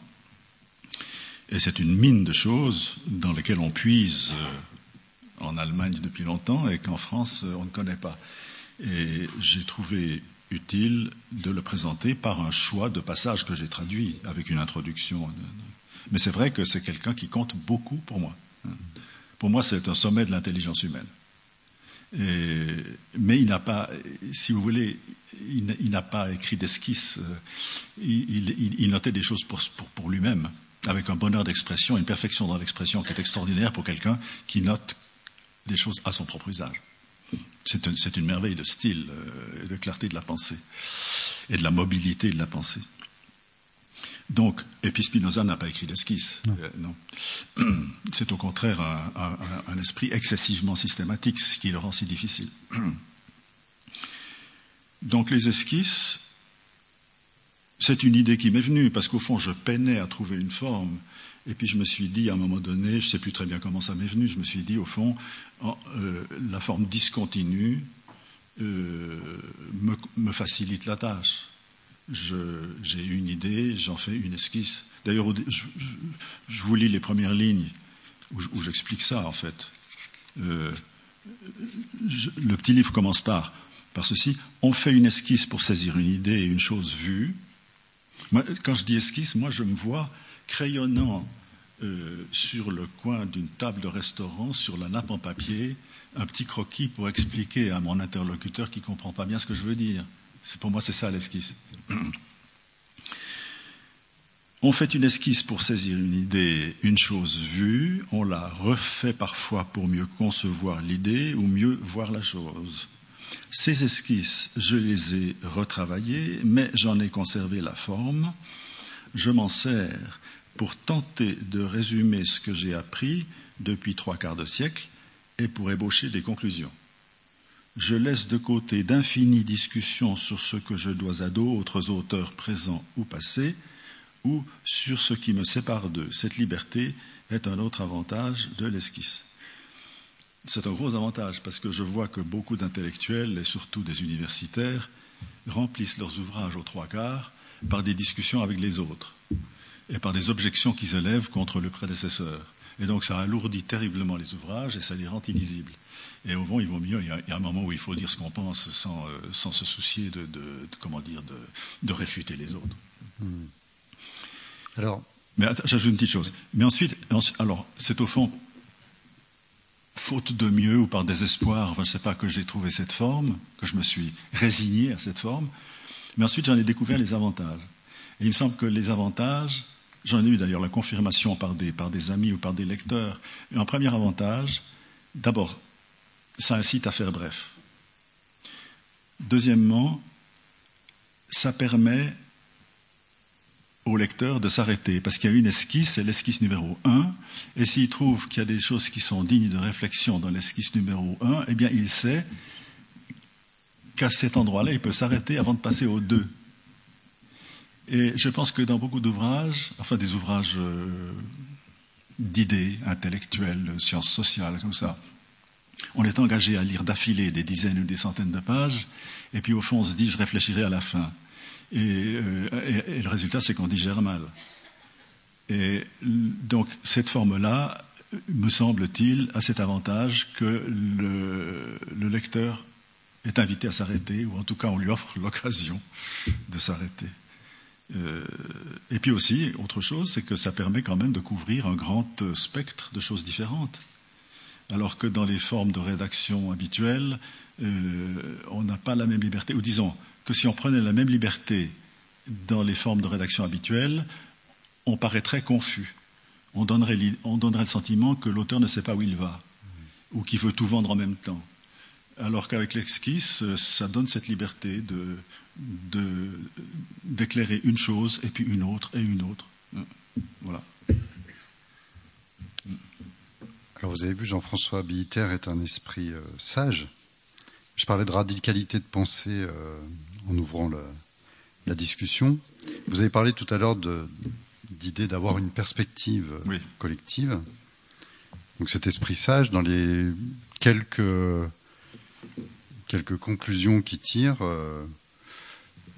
Et c'est une mine de choses dans lesquelles on puise euh, en Allemagne depuis longtemps et qu'en France, euh, on ne connaît pas. Et j'ai trouvé utile de le présenter par un choix de passages que j'ai traduit avec une introduction. Mais c'est vrai que c'est quelqu'un qui compte beaucoup pour moi. Pour moi, c'est un sommet de l'intelligence humaine. Mais il n'a pas, si vous voulez, il, n'a pas écrit d'esquisse. Il, il, notait des choses pour lui-même avec un bonheur d'expression, une perfection dans l'expression qui est extraordinaire pour quelqu'un qui note des choses à son propre usage. C'est une, merveille de style euh, et de clarté de la pensée et de la mobilité de la pensée. Donc, et puis Spinoza n'a pas écrit d'esquisse. non. Euh, C'est au contraire un, esprit excessivement systématique, ce qui le rend si difficile. Donc les esquisses c'est une idée qui m'est venue, parce qu'au fond, je peinais à trouver une forme. Et puis je me suis dit, à un moment donné, je ne sais plus très bien comment ça m'est venu, je me suis dit, au fond, euh, la forme discontinue euh, me, facilite la tâche. J'ai une idée, j'en fais une esquisse. D'ailleurs, je, vous lis les premières lignes où, j'explique ça, en fait. Euh, le petit livre commence par, par ceci. On fait une esquisse pour saisir une idée et une chose vue quand je dis esquisse, moi je me vois crayonnant euh, sur le coin d'une table de restaurant, sur la nappe en papier, un petit croquis pour expliquer à mon interlocuteur qui ne comprend pas bien ce que je veux dire. Pour moi, c'est ça l'esquisse. On fait une esquisse pour saisir une idée, une chose vue, on la refait parfois pour mieux concevoir l'idée ou mieux voir la chose. Ces esquisses, je les ai retravaillées, mais j'en ai conservé la forme. Je m'en sers pour tenter de résumer ce que j'ai appris depuis trois quarts de siècle et pour ébaucher des conclusions. Je laisse de côté d'infinies discussions sur ce que je dois à d'autres auteurs présents ou passés, ou sur ce qui me sépare d'eux. Cette liberté est un autre avantage de l'esquisse c'est un gros avantage parce que je vois que beaucoup d'intellectuels et surtout des universitaires remplissent leurs ouvrages aux trois quarts par des discussions avec les autres et par des objections qu'ils élèvent contre le prédécesseur. Et donc ça alourdit terriblement les ouvrages et ça les rend illisibles. Et au fond, il vaut mieux, il y a, un moment où il faut dire ce qu'on pense sans, euh, sans, se soucier de, comment dire, de, réfuter les autres. Hmm. Alors, mais j'ajoute une petite chose. Mais ensuite alors, c'est au fond faute de mieux ou par désespoir, je ne sais pas, que j'ai trouvé cette forme, que je me suis résigné à cette forme. Mais ensuite, j'en ai découvert les avantages. Et il me semble que les avantages, j'en ai eu d'ailleurs la confirmation par des, par des amis ou par des lecteurs. Et un premier avantage, d'abord, ça incite à faire bref. Deuxièmement, ça permet au lecteur de s'arrêter, parce qu'il y a une esquisse, c'est l'esquisse numéro 1, et s'il trouve qu'il y a des choses qui sont dignes de réflexion dans l'esquisse numéro 1, eh bien il sait qu'à cet endroit-là, il peut s'arrêter avant de passer au 2. Et je pense que dans beaucoup d'ouvrages, enfin des ouvrages euh, d'idées intellectuelles, sciences sociales, comme ça, on est engagé à lire d'affilée des dizaines ou des centaines de pages, et puis au fond on se dit je réfléchirai à la fin. Et, euh, le résultat c'est qu'on digère mal. Et donc cette forme-là, me semble-t-il, a cet avantage que le, lecteur est invité à s'arrêter, ou en tout cas on lui offre l'occasion de s'arrêter. Euh, et puis aussi, autre chose, c'est que ça permet quand même de couvrir un grand spectre de choses différentes. Alors que dans les formes de rédaction habituelles, euh, on n'a pas la même liberté. Ou disons que si on prenait la même liberté dans les formes de rédaction habituelles, on paraîtrait confus. On donnerait, on donnerait le sentiment que l'auteur ne sait pas où il va, ou qu'il veut tout vendre en même temps. Alors qu'avec l'esquisse, ça donne cette liberté de, d'éclairer une chose et puis une autre et une autre. Voilà. Alors vous avez vu, Jean-François Biliter est un esprit euh, sage. Je parlais de radicalité de pensée euh, en ouvrant la discussion. Vous avez parlé tout à l'heure d'idée d'avoir une perspective collective. Donc cet esprit sage, dans les quelques quelques conclusions qui tirent, euh,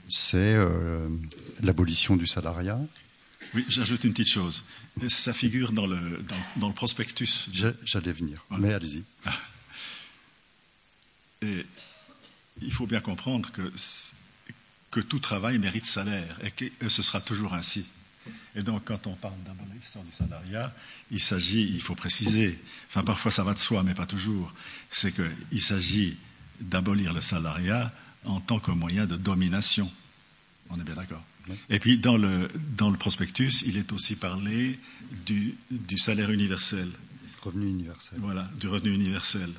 c'est euh, l'abolition du salariat. Oui, j'ajoute une petite chose. Ça figure dans le, dans, le prospectus. J'allais venir, mais allez-y. Et il faut bien comprendre que, que tout travail mérite salaire et que ce sera toujours ainsi. Et donc, quand on parle d'abolition du salariat, il s'agit, il faut préciser, enfin parfois ça va de soi, mais pas toujours, c'est qu'il s'agit d'abolir le salariat en tant que moyen de domination. On est bien d'accord. Et puis dans le, dans le prospectus, il est aussi parlé du, du salaire universel. Revenu universel. Voilà, du revenu universel,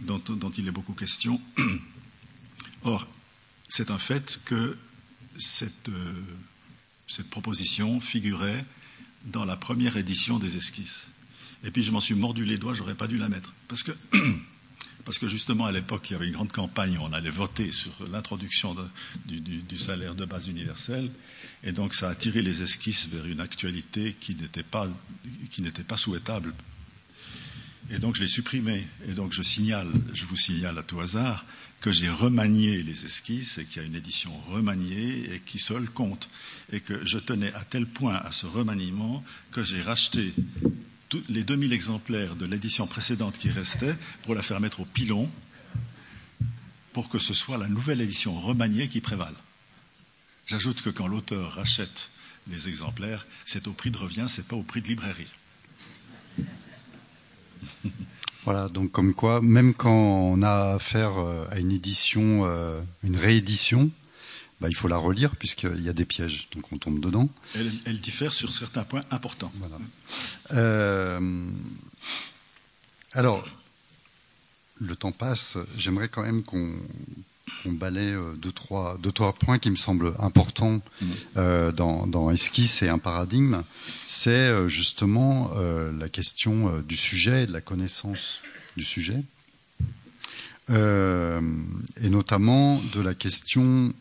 dont, dont il est beaucoup question. Or, c'est un fait que cette, euh, cette proposition figurait dans la première édition des esquisses. Et puis je m'en suis mordu les doigts, j'aurais pas dû la mettre. Parce que parce que justement à l'époque, il y avait une grande campagne où on allait voter sur l'introduction du, salaire de base universel, et donc ça a tiré les esquisses vers une actualité qui n'était pas, souhaitable. Et donc je l'ai supprimé. Et donc je signale, je vous signale à tout hasard que j'ai remanié les esquisses et qu'il y a une édition remaniée et qui seule compte. Et que je tenais à tel point à ce remaniement que j'ai racheté les 2000 exemplaires de l'édition précédente qui restaient pour la faire mettre au pilon pour que ce soit la nouvelle édition remaniée qui prévale. J'ajoute que quand l'auteur rachète les exemplaires, c'est au prix de revient, c'est pas au prix de librairie. Voilà, donc comme quoi, même quand on a affaire euh, à une édition, euh, une réédition, bah, il faut la relire puisqu'il y a des pièges, donc on tombe dedans. Elle, diffère sur certains points importants. Euh, alors, le temps passe. J'aimerais quand même qu'on balaye euh, deux trois, deux, trois points qui me semblent importants mm. euh, dans, dans Esquisse et un paradigme. C'est justement la question du sujet et de la connaissance du sujet. et notamment de la question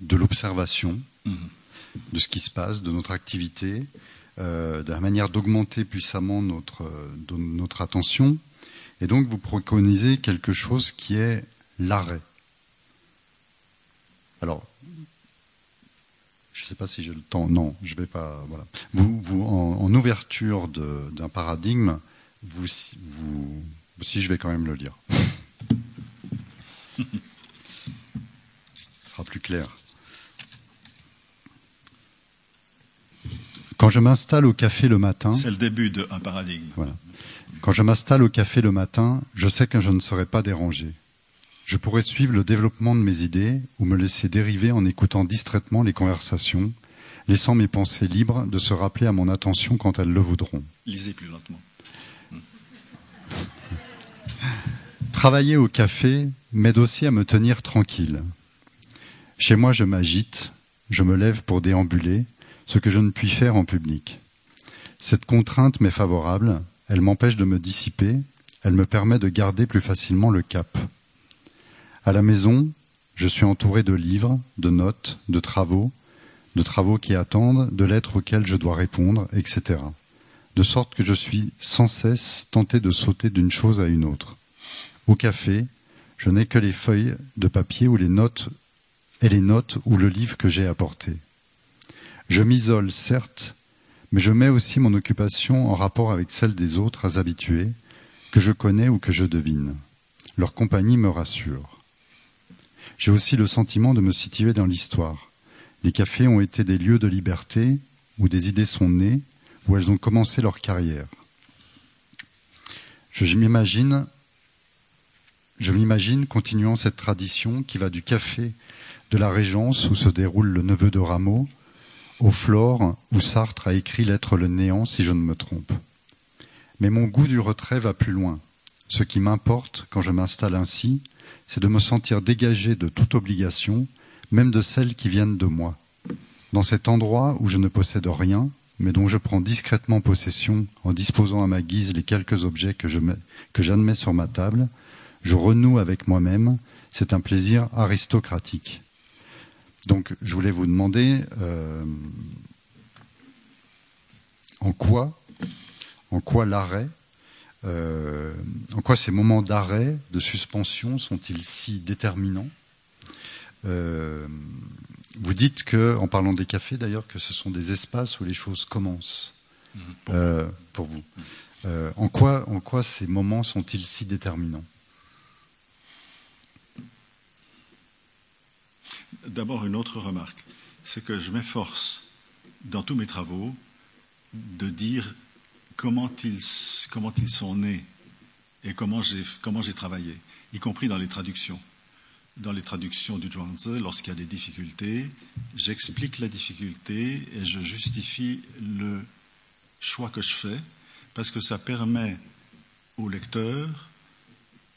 de l'observation mhm. de ce qui se passe, de notre activité, euh, de la manière d'augmenter puissamment notre, notre attention. Et donc vous préconisez quelque chose qui est l'arrêt. Alors, je ne sais pas si j'ai le temps. Non, je vais pas. Voilà. Vous, vous en, ouverture d'un paradigme, vous, vous, si je vais quand même le lire. Ce sera plus clair. Quand je m'installe au café le matin. C'est le début d'un paradigme. Voilà. Quand je m'installe au café le matin, je sais que je ne serai pas dérangé. Je pourrais suivre le développement de mes idées ou me laisser dériver en écoutant distraitement les conversations, laissant mes pensées libres de se rappeler à mon attention quand elles le voudront. Lisez plus lentement. Travailler au café m'aide aussi à me tenir tranquille. Chez moi, je m'agite, je me lève pour déambuler, ce que je ne puis faire en public. Cette contrainte m'est favorable, elle m'empêche de me dissiper, elle me permet de garder plus facilement le cap. À la maison, je suis entouré de livres, de notes, de travaux, de travaux qui attendent, de lettres auxquelles je dois répondre, etc. De sorte que je suis sans cesse tenté de sauter d'une chose à une autre. Au café, je n'ai que les feuilles de papier ou les notes et les notes ou le livre que j'ai apporté. Je m'isole, certes, mais je mets aussi mon occupation en rapport avec celle des autres habitués, que je connais ou que je devine. Leur compagnie me rassure. J'ai aussi le sentiment de me situer dans l'histoire. Les cafés ont été des lieux de liberté où des idées sont nées, où elles ont commencé leur carrière. Je m'imagine, je m'imagine continuant cette tradition qui va du café de la Régence où se déroule le neveu de Rameau, au Flore où Sartre a écrit L'être le néant si je ne me trompe. Mais mon goût du retrait va plus loin. Ce qui m'importe quand je m'installe ainsi, c'est de me sentir dégagé de toute obligation, même de celles qui viennent de moi. Dans cet endroit où je ne possède rien, mais dont je prends discrètement possession en disposant à ma guise les quelques objets que, j'admets sur ma table, je renoue avec moi-même, c'est un plaisir aristocratique. Donc, je voulais vous demander euh, en quoi, en quoi l'arrêt, euh, en quoi ces moments d'arrêt, de suspension, sont-ils si déterminants euh, Vous dites que, en parlant des cafés d'ailleurs, que ce sont des espaces où les choses commencent. Pour, pour, vous. en quoi, en quoi ces moments sont-ils si déterminants? D'abord, une autre remarque, c'est que je m'efforce, dans tous mes travaux, de dire comment ils, comment ils sont nés et comment j'ai, travaillé, y compris dans les traductions. Dans les traductions du Zhuangzi, lorsqu'il y a des difficultés, j'explique la difficulté et je justifie le choix que je fais, parce que ça permet au lecteur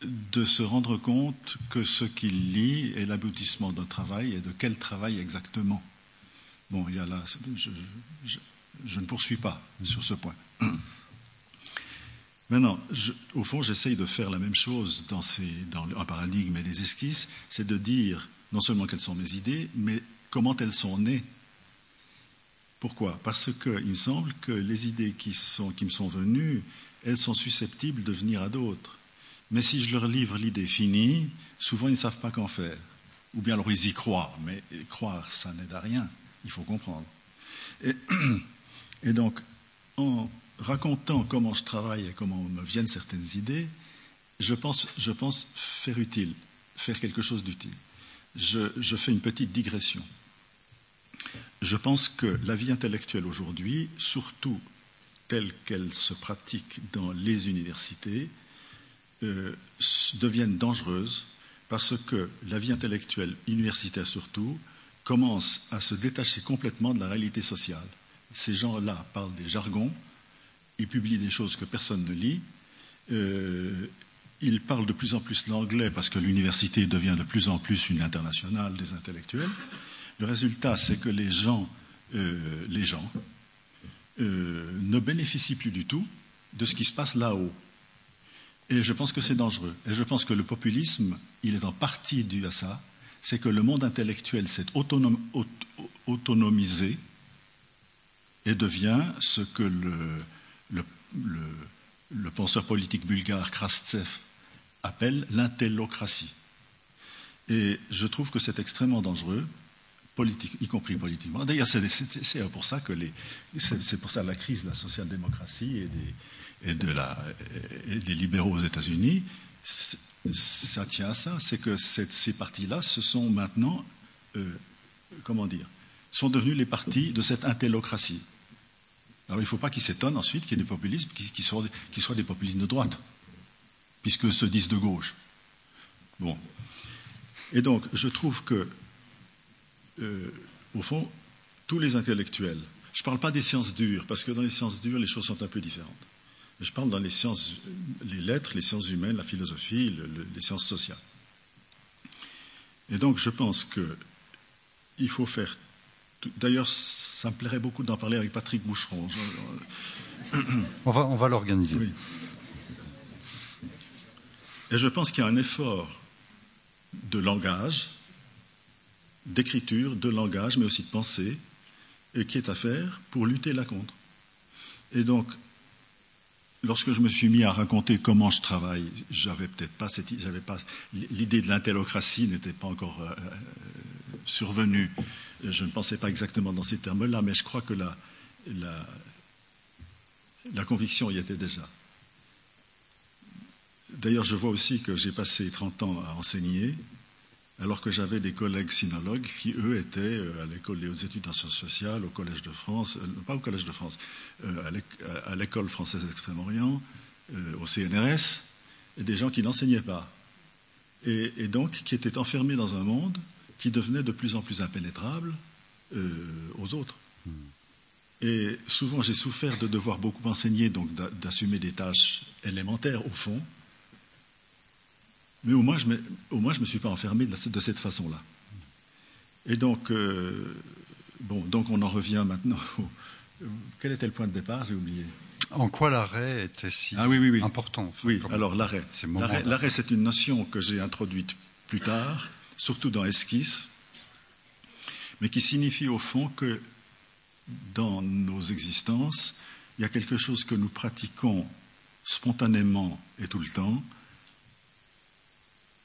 de se rendre compte que ce qu'il lit est l'aboutissement d'un travail et de quel travail exactement. Bon, il y a là, je, ne poursuis pas sur ce point. Maintenant, au fond, j'essaye de faire la même chose dans, ces, dans un paradigme et des esquisses, c'est de dire non seulement quelles sont mes idées, mais comment elles sont nées. Pourquoi? Parce qu'il me semble que les idées qui me sont venues, elles sont susceptibles de venir à d'autres. Mais si je leur livre l'idée finie, souvent ils ne savent pas qu'en faire. Ou bien alors ils y croient, mais croire, ça n'aide à rien. Il faut comprendre. Et, donc, en racontant comment je travaille et comment me viennent certaines idées, je pense, faire utile, faire quelque chose d'utile. Je fais une petite digression. Je pense que la vie intellectuelle aujourd'hui, surtout telle qu'elle se pratique dans les universités, euh, deviennent dangereuses parce que la vie intellectuelle, universitaire surtout, commence à se détacher complètement de la réalité sociale. Ces gens-là parlent des jargons, ils publient des choses que personne ne lit, euh, ils parlent de plus en plus l'anglais parce que l'université devient de plus en plus une internationale des intellectuels. Le résultat, c'est que les gens, euh, les gens ne bénéficient plus du tout de ce qui se passe là-haut. Et je pense que c'est dangereux. Et je pense que le populisme, il est en partie dû à ça. C'est que le monde intellectuel s'est autonomisé et devient ce que le, penseur politique bulgare Krastsev appelle l'intellocratie. Et je trouve que c'est extrêmement dangereux, y compris politiquement. D'ailleurs, c'est pour ça que c'est pour ça la crise de la social-démocratie et des, et, de la, et des libéraux aux États-Unis, ça tient à ça. C'est que ces partis-là, ce sont maintenant, euh, comment dire, sont devenus les partis de cette intellocratie. Alors il ne faut pas qu'ils s'étonnent ensuite qu'il y ait des populismes qui, soient, des populismes de droite, puisque se disent de gauche. Bon. Et donc, je trouve que, euh, au fond, tous les intellectuels, je ne parle pas des sciences dures, parce que dans les sciences dures, les choses sont un peu différentes. Je parle dans les sciences, les lettres, les sciences humaines, la philosophie, les sciences sociales. Et donc, je pense qu'il faut faire. D'ailleurs, ça me plairait beaucoup d'en parler avec Patrick Boucheron. On va, on va l'organiser. Oui. Et je pense qu'il y a un effort de langage, d'écriture, de langage, mais aussi de pensée, et qui est à faire pour lutter là contre. Et donc, lorsque je me suis mis à raconter comment je travaille, j'avais peut-être pas cette, j'avais pas l'idée de l'intellocratie n'était pas encore euh, survenue. Je ne pensais pas exactement dans ces termes-là, mais je crois que la conviction y était déjà. D'ailleurs, je vois aussi que j'ai passé 30 ans à enseigner, alors que j'avais des collègues sinologues qui, eux, étaient euh, à l'école des hautes études en sciences sociales, au Collège de France, euh, pas au Collège de France, euh, à l'école française d'Extrême-Orient, au CNRS, et des gens qui n'enseignaient pas. Et, donc, qui étaient enfermés dans un monde qui devenait de plus en plus impénétrable aux autres. Hmm. Et souvent, j'ai souffert de devoir beaucoup enseigner, donc d'assumer des tâches élémentaires, au fond, mais au moins, je ne me, suis pas enfermé de, cette façon-là. Et donc, euh, bon, donc on en revient maintenant. quel était le point de départ? J'ai oublié. En quoi l'arrêt était si ah, oui, oui, oui. important Oui, alors l'arrêt. L'arrêt, c'est une notion que j'ai introduite plus tard, surtout dans Esquisse, mais qui signifie au fond que dans nos existences, il y a quelque chose que nous pratiquons spontanément et tout le temps,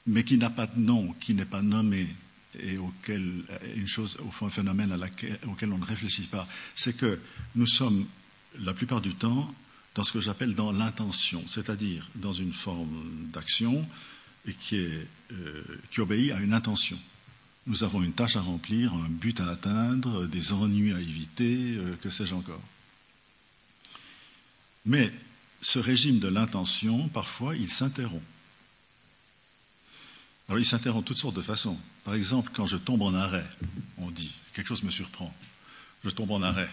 mais qui n'a pas de nom, qui n'est pas nommé, et auquel, au fond, un phénomène auquel on ne réfléchit pas, c'est que nous sommes, la plupart du temps, dans ce que j'appelle dans l'intention, c'est-à-dire dans une forme d'action euh, qui obéit à une intention. Nous avons une tâche à remplir, un but à atteindre, des ennuis à éviter, euh, que sais-je encore. Mais ce régime de l'intention, parfois, il s'interrompt. Alors il s'interrompt de toutes sortes de façons. Par exemple, quand je tombe en arrêt, on dit, quelque chose me surprend, je tombe en arrêt.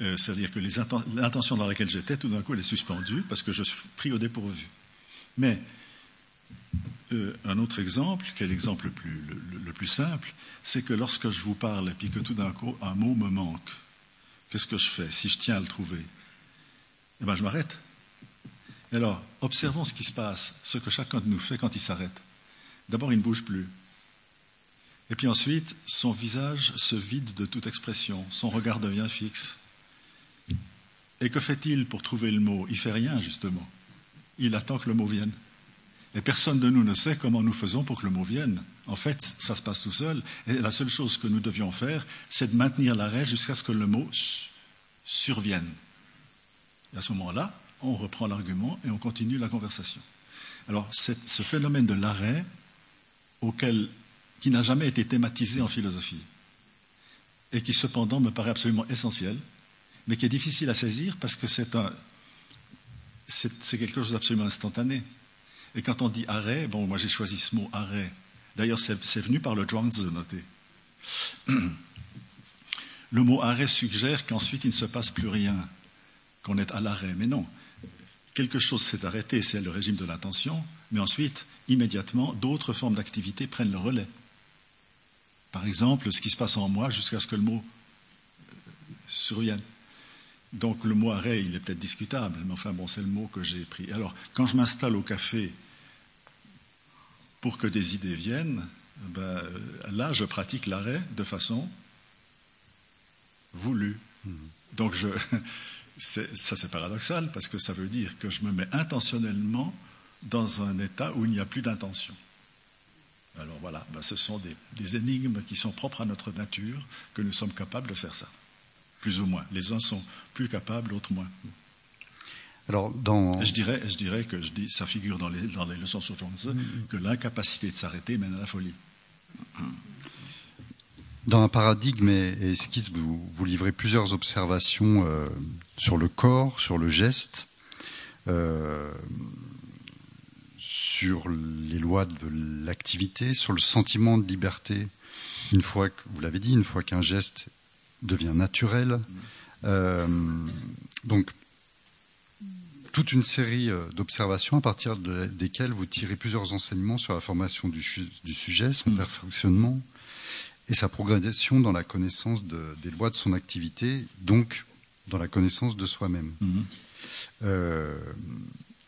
Euh, c'est-à-dire que l'intention dans laquelle j'étais, tout d'un coup, elle est suspendue parce que je suis pris au dépourvu. Mais euh, un autre exemple, qui est l'exemple le, plus simple, c'est que lorsque je vous parle et puis que tout d'un coup un mot me manque, qu'est-ce que je fais si je tiens à le trouver? Eh bien, je m'arrête. Alors, observons ce qui se passe, ce que chacun de nous fait quand il s'arrête. D'abord, il ne bouge plus. Et puis ensuite, son visage se vide de toute expression, son regard devient fixe. Et que fait-il pour trouver le mot? Il fait rien, justement. Il attend que le mot vienne. Et personne de nous ne sait comment nous faisons pour que le mot vienne. En fait, ça se passe tout seul. Et la seule chose que nous devions faire, c'est de maintenir l'arrêt jusqu'à ce que le mot survienne. Et à ce moment-là, on reprend l'argument et on continue la conversation. Alors, ce phénomène de l'arrêt, auquel, qui n'a jamais été thématisé en philosophie et qui cependant me paraît absolument essentiel, mais qui est difficile à saisir parce que c'est un, c'est quelque chose d'absolument instantané. Et quand on dit arrêt, bon, moi j'ai choisi ce mot arrêt. D'ailleurs, c'est venu par le Zhuangzi, notez. Le mot arrêt suggère qu'ensuite il ne se passe plus rien, qu'on est à l'arrêt. Mais non, quelque chose s'est arrêté, c'est le régime de l'attention, mais ensuite, immédiatement, d'autres formes d'activité prennent le relais. Par exemple, ce qui se passe en moi jusqu'à ce que le mot survienne. Donc le mot arrêt, il est peut-être discutable, mais enfin bon, c'est le mot que j'ai pris. Alors, quand je m'installe au café pour que des idées viennent, ben, là, je pratique l'arrêt de façon voulue. Mmh. Donc je, ça c'est paradoxal parce que ça veut dire que je me mets intentionnellement dans un état où il n'y a plus d'intention. Alors voilà, ben ce sont des, énigmes qui sont propres à notre nature, que nous sommes capables de faire ça, plus ou moins. Les uns sont plus capables, d'autres moins. Alors, dans... je, dirais, je dirais que je dis, ça figure dans les, dans les leçons sur Jones, mm-hmm. que l'incapacité de s'arrêter mène à la folie. Dans un paradigme et, esquisse, vous, vous, livrez plusieurs observations euh, sur le corps, sur le geste. Euh, sur les lois de l'activité, sur le sentiment de liberté, une fois que, vous l'avez dit, une fois qu'un geste devient naturel. Euh, donc, toute une série euh, d'observations à partir desquelles vous tirez plusieurs enseignements sur la formation du, sujet, son perfectionnement et sa progression dans la connaissance des lois de son activité, donc dans la connaissance de soi-même. Mm-hmm. Euh,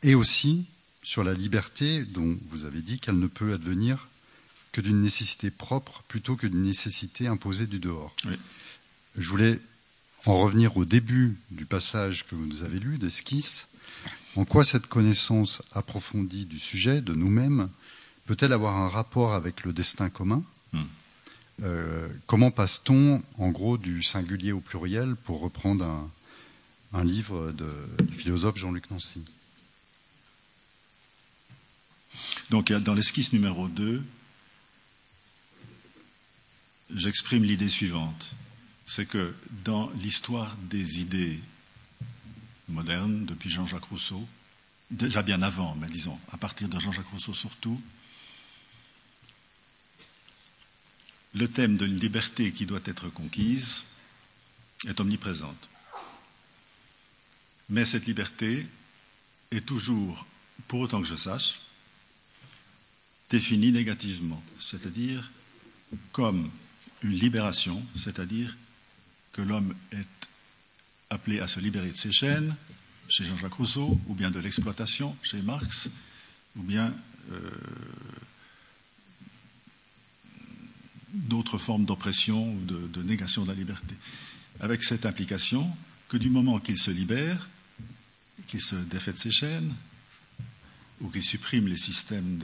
et aussi sur la liberté dont vous avez dit qu'elle ne peut advenir que d'une nécessité propre plutôt que d'une nécessité imposée du dehors. Je voulais en revenir au début du passage que vous nous avez lu, d'esquisse, En quoi cette connaissance approfondie du sujet, de nous-mêmes, peut-elle avoir un rapport avec le destin commun? Hmm. euh, Comment passe-t-on, en gros, du singulier au pluriel pour reprendre un, livre du philosophe Jean-Luc Nancy? Donc, dans l'esquisse numéro 2, j'exprime l'idée suivante. C'est que dans l'histoire des idées modernes, depuis Jean-Jacques Rousseau, déjà bien avant, mais disons, à partir de Jean-Jacques Rousseau surtout, le thème de liberté qui doit être conquise est omniprésente. Mais cette liberté est toujours, pour autant que je sache, définie négativement, c'est-à-dire comme une libération, c'est-à-dire que l'homme est appelé à se libérer de ses chaînes, chez Jean-Jacques Rousseau, ou bien de l'exploitation, chez Marx, ou bien euh, d'autres formes d'oppression ou de, négation de la liberté. Avec cette implication que du moment qu'il se libère, qu'il se défait de ses chaînes, ou qu'il supprime les systèmes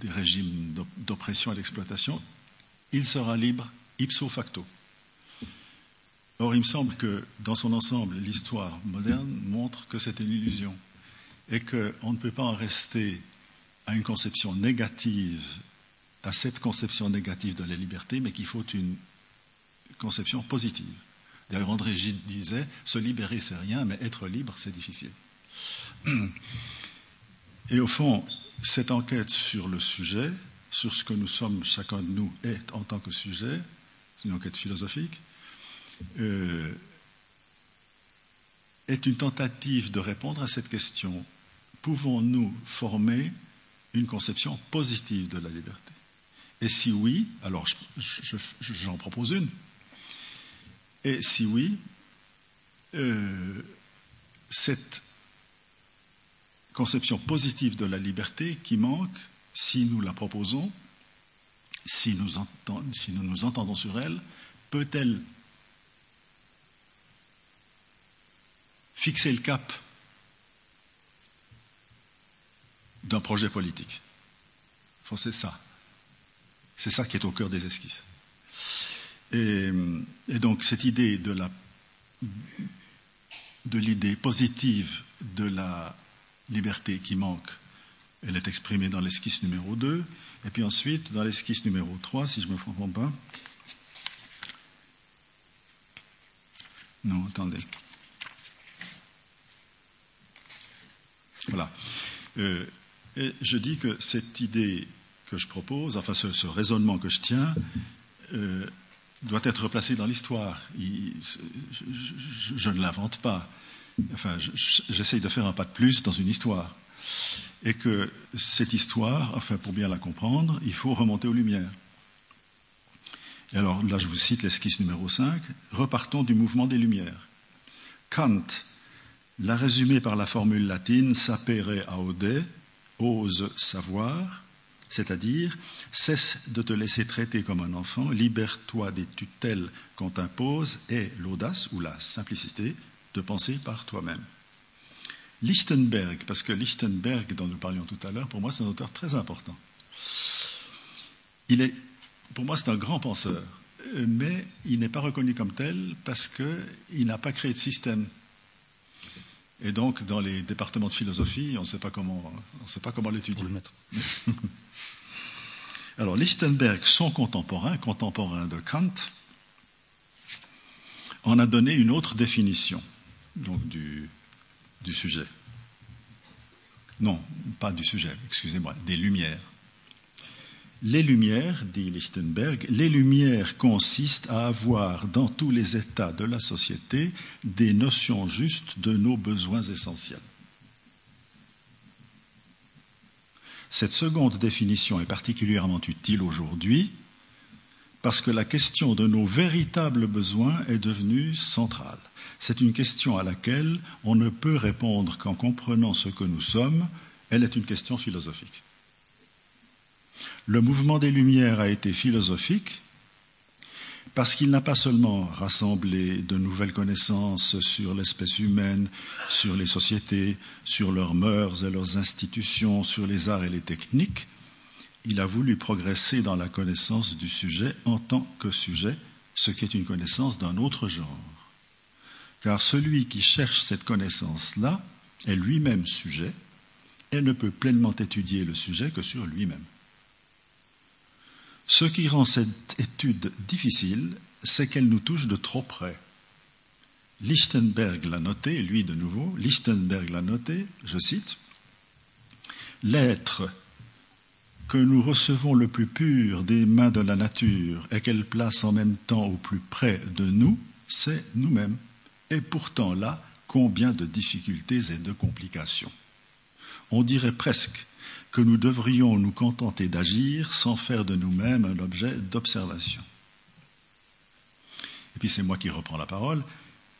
des régimes d'oppression et d'exploitation, il sera libre ipso facto. Or, il me semble que dans son ensemble, l'histoire moderne montre que c'est une illusion et qu'on ne peut pas en rester à une conception négative à cette conception négative de la liberté, mais qu'il faut une conception positive. D'ailleurs, André Gide disait se libérer, c'est rien, mais être libre, c'est difficile. Et au fond, cette enquête sur le sujet, sur ce que nous sommes, chacun de nous est en tant que sujet, c'est une enquête philosophique, euh, est une tentative de répondre à cette question. Pouvons-nous former une conception positive de la liberté? Et si oui, alors j'en propose une. Et si oui, euh, cette conception positive de la liberté qui manque, si nous la proposons, si nous, nous entendons sur elle, peut-elle fixer le cap d'un projet politique? C'est ça. C'est ça qui est au cœur des esquisses. Et, donc cette idée de la de l'idée positive de la liberté qui manque, elle est exprimée dans l'esquisse numéro 2, et puis ensuite dans l'esquisse numéro 3, si je ne me trompe pas. Non, attendez. Voilà. Euh, et je dis que cette idée que je propose, enfin ce, raisonnement que je tiens, euh, doit être placé dans l'histoire. Je, ne l'invente pas. Enfin, j'essaye de faire un pas de plus dans une histoire. Et que cette histoire, enfin, pour bien la comprendre, il faut remonter aux Lumières. Et alors là, je vous cite l'esquisse numéro 5. Repartons du mouvement des Lumières. Kant l'a résumé par la formule latine sapere aude, ose savoir, c'est-à-dire cesse de te laisser traiter comme un enfant, libère-toi des tutelles qu'on t'impose et l'audace ou la simplicité de penser par toi-même. Lichtenberg, parce que Lichtenberg, dont nous parlions tout à l'heure, pour moi c'est un auteur très important. Il est, pour moi c'est un grand penseur, mais il n'est pas reconnu comme tel parce qu'il n'a pas créé de système. Et donc, dans les départements de philosophie, on ne sait pas comment, on sait pas comment l'étudier. Alors, Lichtenberg, son contemporain, contemporain de Kant, en a donné une autre définition donc, du, sujet. Non, pas du sujet, excusez-moi, des lumières. Les lumières, dit Lichtenberg, les lumières consistent à avoir dans tous les états de la société des notions justes de nos besoins essentiels. Cette seconde définition est particulièrement utile aujourd'hui parce que la question de nos véritables besoins est devenue centrale. C'est une question à laquelle on ne peut répondre qu'en comprenant ce que nous sommes. Elle est une question philosophique. Le mouvement des Lumières a été philosophique, parce qu'il n'a pas seulement rassemblé de nouvelles connaissances sur l'espèce humaine, sur les sociétés, sur leurs mœurs et leurs institutions, sur les arts et les techniques, il a voulu progresser dans la connaissance du sujet en tant que sujet, ce qui est une connaissance d'un autre genre. Car celui qui cherche cette connaissance-là est lui-même sujet et ne peut pleinement étudier le sujet que sur lui-même. Ce qui rend cette étude difficile, c'est qu'elle nous touche de trop près. Lichtenberg l'a noté, lui de nouveau, Lichtenberg l'a noté, je cite, L'être que nous recevons le plus pur des mains de la nature et qu'elle place en même temps au plus près de nous, c'est nous-mêmes. Et pourtant là, combien de difficultés et de complications. On dirait presque que nous devrions nous contenter d'agir sans faire de nous-mêmes un objet d'observation. Et puis c'est moi qui reprends la parole.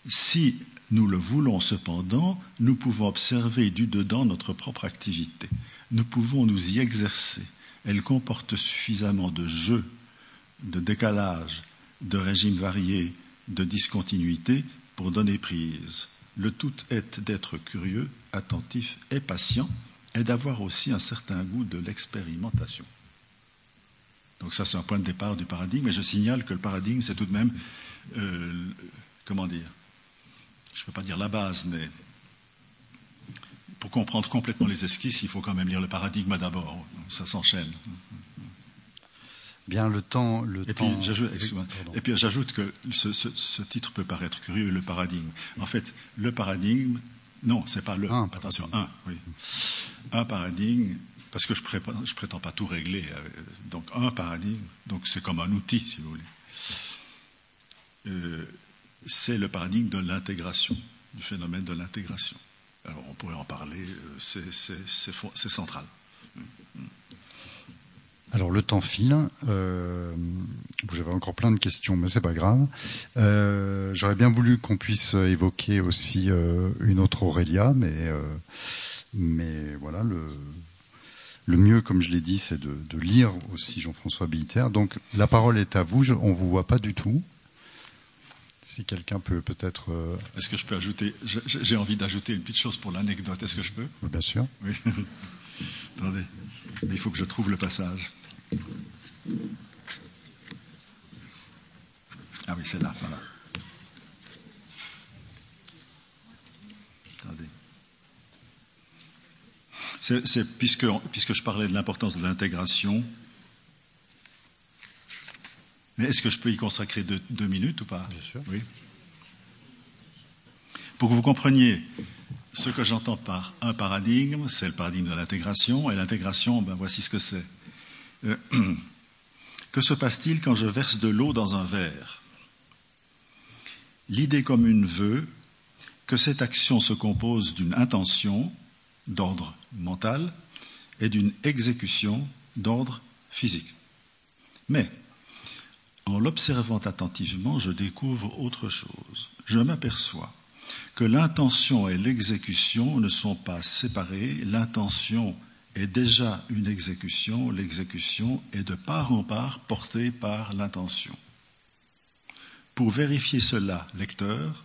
Si nous le voulons cependant, nous pouvons observer du dedans notre propre activité. Nous pouvons nous y exercer. Elle comporte suffisamment de jeux, de décalage, de régimes variés, de discontinuité pour donner prise. Le tout est d'être curieux, attentif et patient et d'avoir aussi un certain goût de l'expérimentation. Donc ça, c'est un point de départ du paradigme, et je signale que le paradigme, c'est tout de même, euh, comment dire, je ne peux pas dire la base, mais pour comprendre complètement les esquisses, il faut quand même lire le paradigme d'abord. Ça s'enchaîne. Bien, le temps. Le et, temps... Puis, et puis j'ajoute que ce, ce, ce, titre peut paraître curieux, le paradigme. En fait, le paradigme, non, c'est pas le. Un, attention, un, oui. Un paradigme, parce que je prétends, je prétends pas tout régler. Euh, donc un paradigme, donc c'est comme un outil, si vous voulez. Euh, c'est le paradigme de l'intégration, du phénomène de l'intégration. Alors on pourrait en parler, euh, c'est central. Alors le temps file. Euh, J'avais encore plein de questions, mais c'est pas grave. Euh, J'aurais bien voulu qu'on puisse évoquer aussi euh, une autre Aurélia, mais euh, mais voilà le le mieux, comme je l'ai dit, c'est de, de, lire aussi Jean-François Billiter. Donc la parole est à vous. Je, on vous voit pas du tout. Si quelqu'un peut peut-être. Euh, Est-ce que je peux ajouter J'ai envie d'ajouter une petite chose pour l'anecdote. Est-ce que je peux? Bien sûr. Oui. Attendez. Mais il faut que je trouve le passage. Ah oui, c'est là, voilà. Attendez. C'est, puisque, puisque je parlais de l'importance de l'intégration, mais est-ce que je peux y consacrer deux, deux minutes ou pas? Bien sûr. Oui. Pour que vous compreniez ce que j'entends par un paradigme, c'est le paradigme de l'intégration, et l'intégration, ben voici ce que c'est. Que se passe-t-il quand je verse de l'eau dans un verre? L'idée commune veut que cette action se compose d'une intention d'ordre mental et d'une exécution d'ordre physique. Mais, en l'observant attentivement, je découvre autre chose. Je m'aperçois que l'intention et l'exécution ne sont pas séparées, l'intention est déjà une exécution, l'exécution est de part en part portée par l'intention. Pour vérifier cela, lecteur,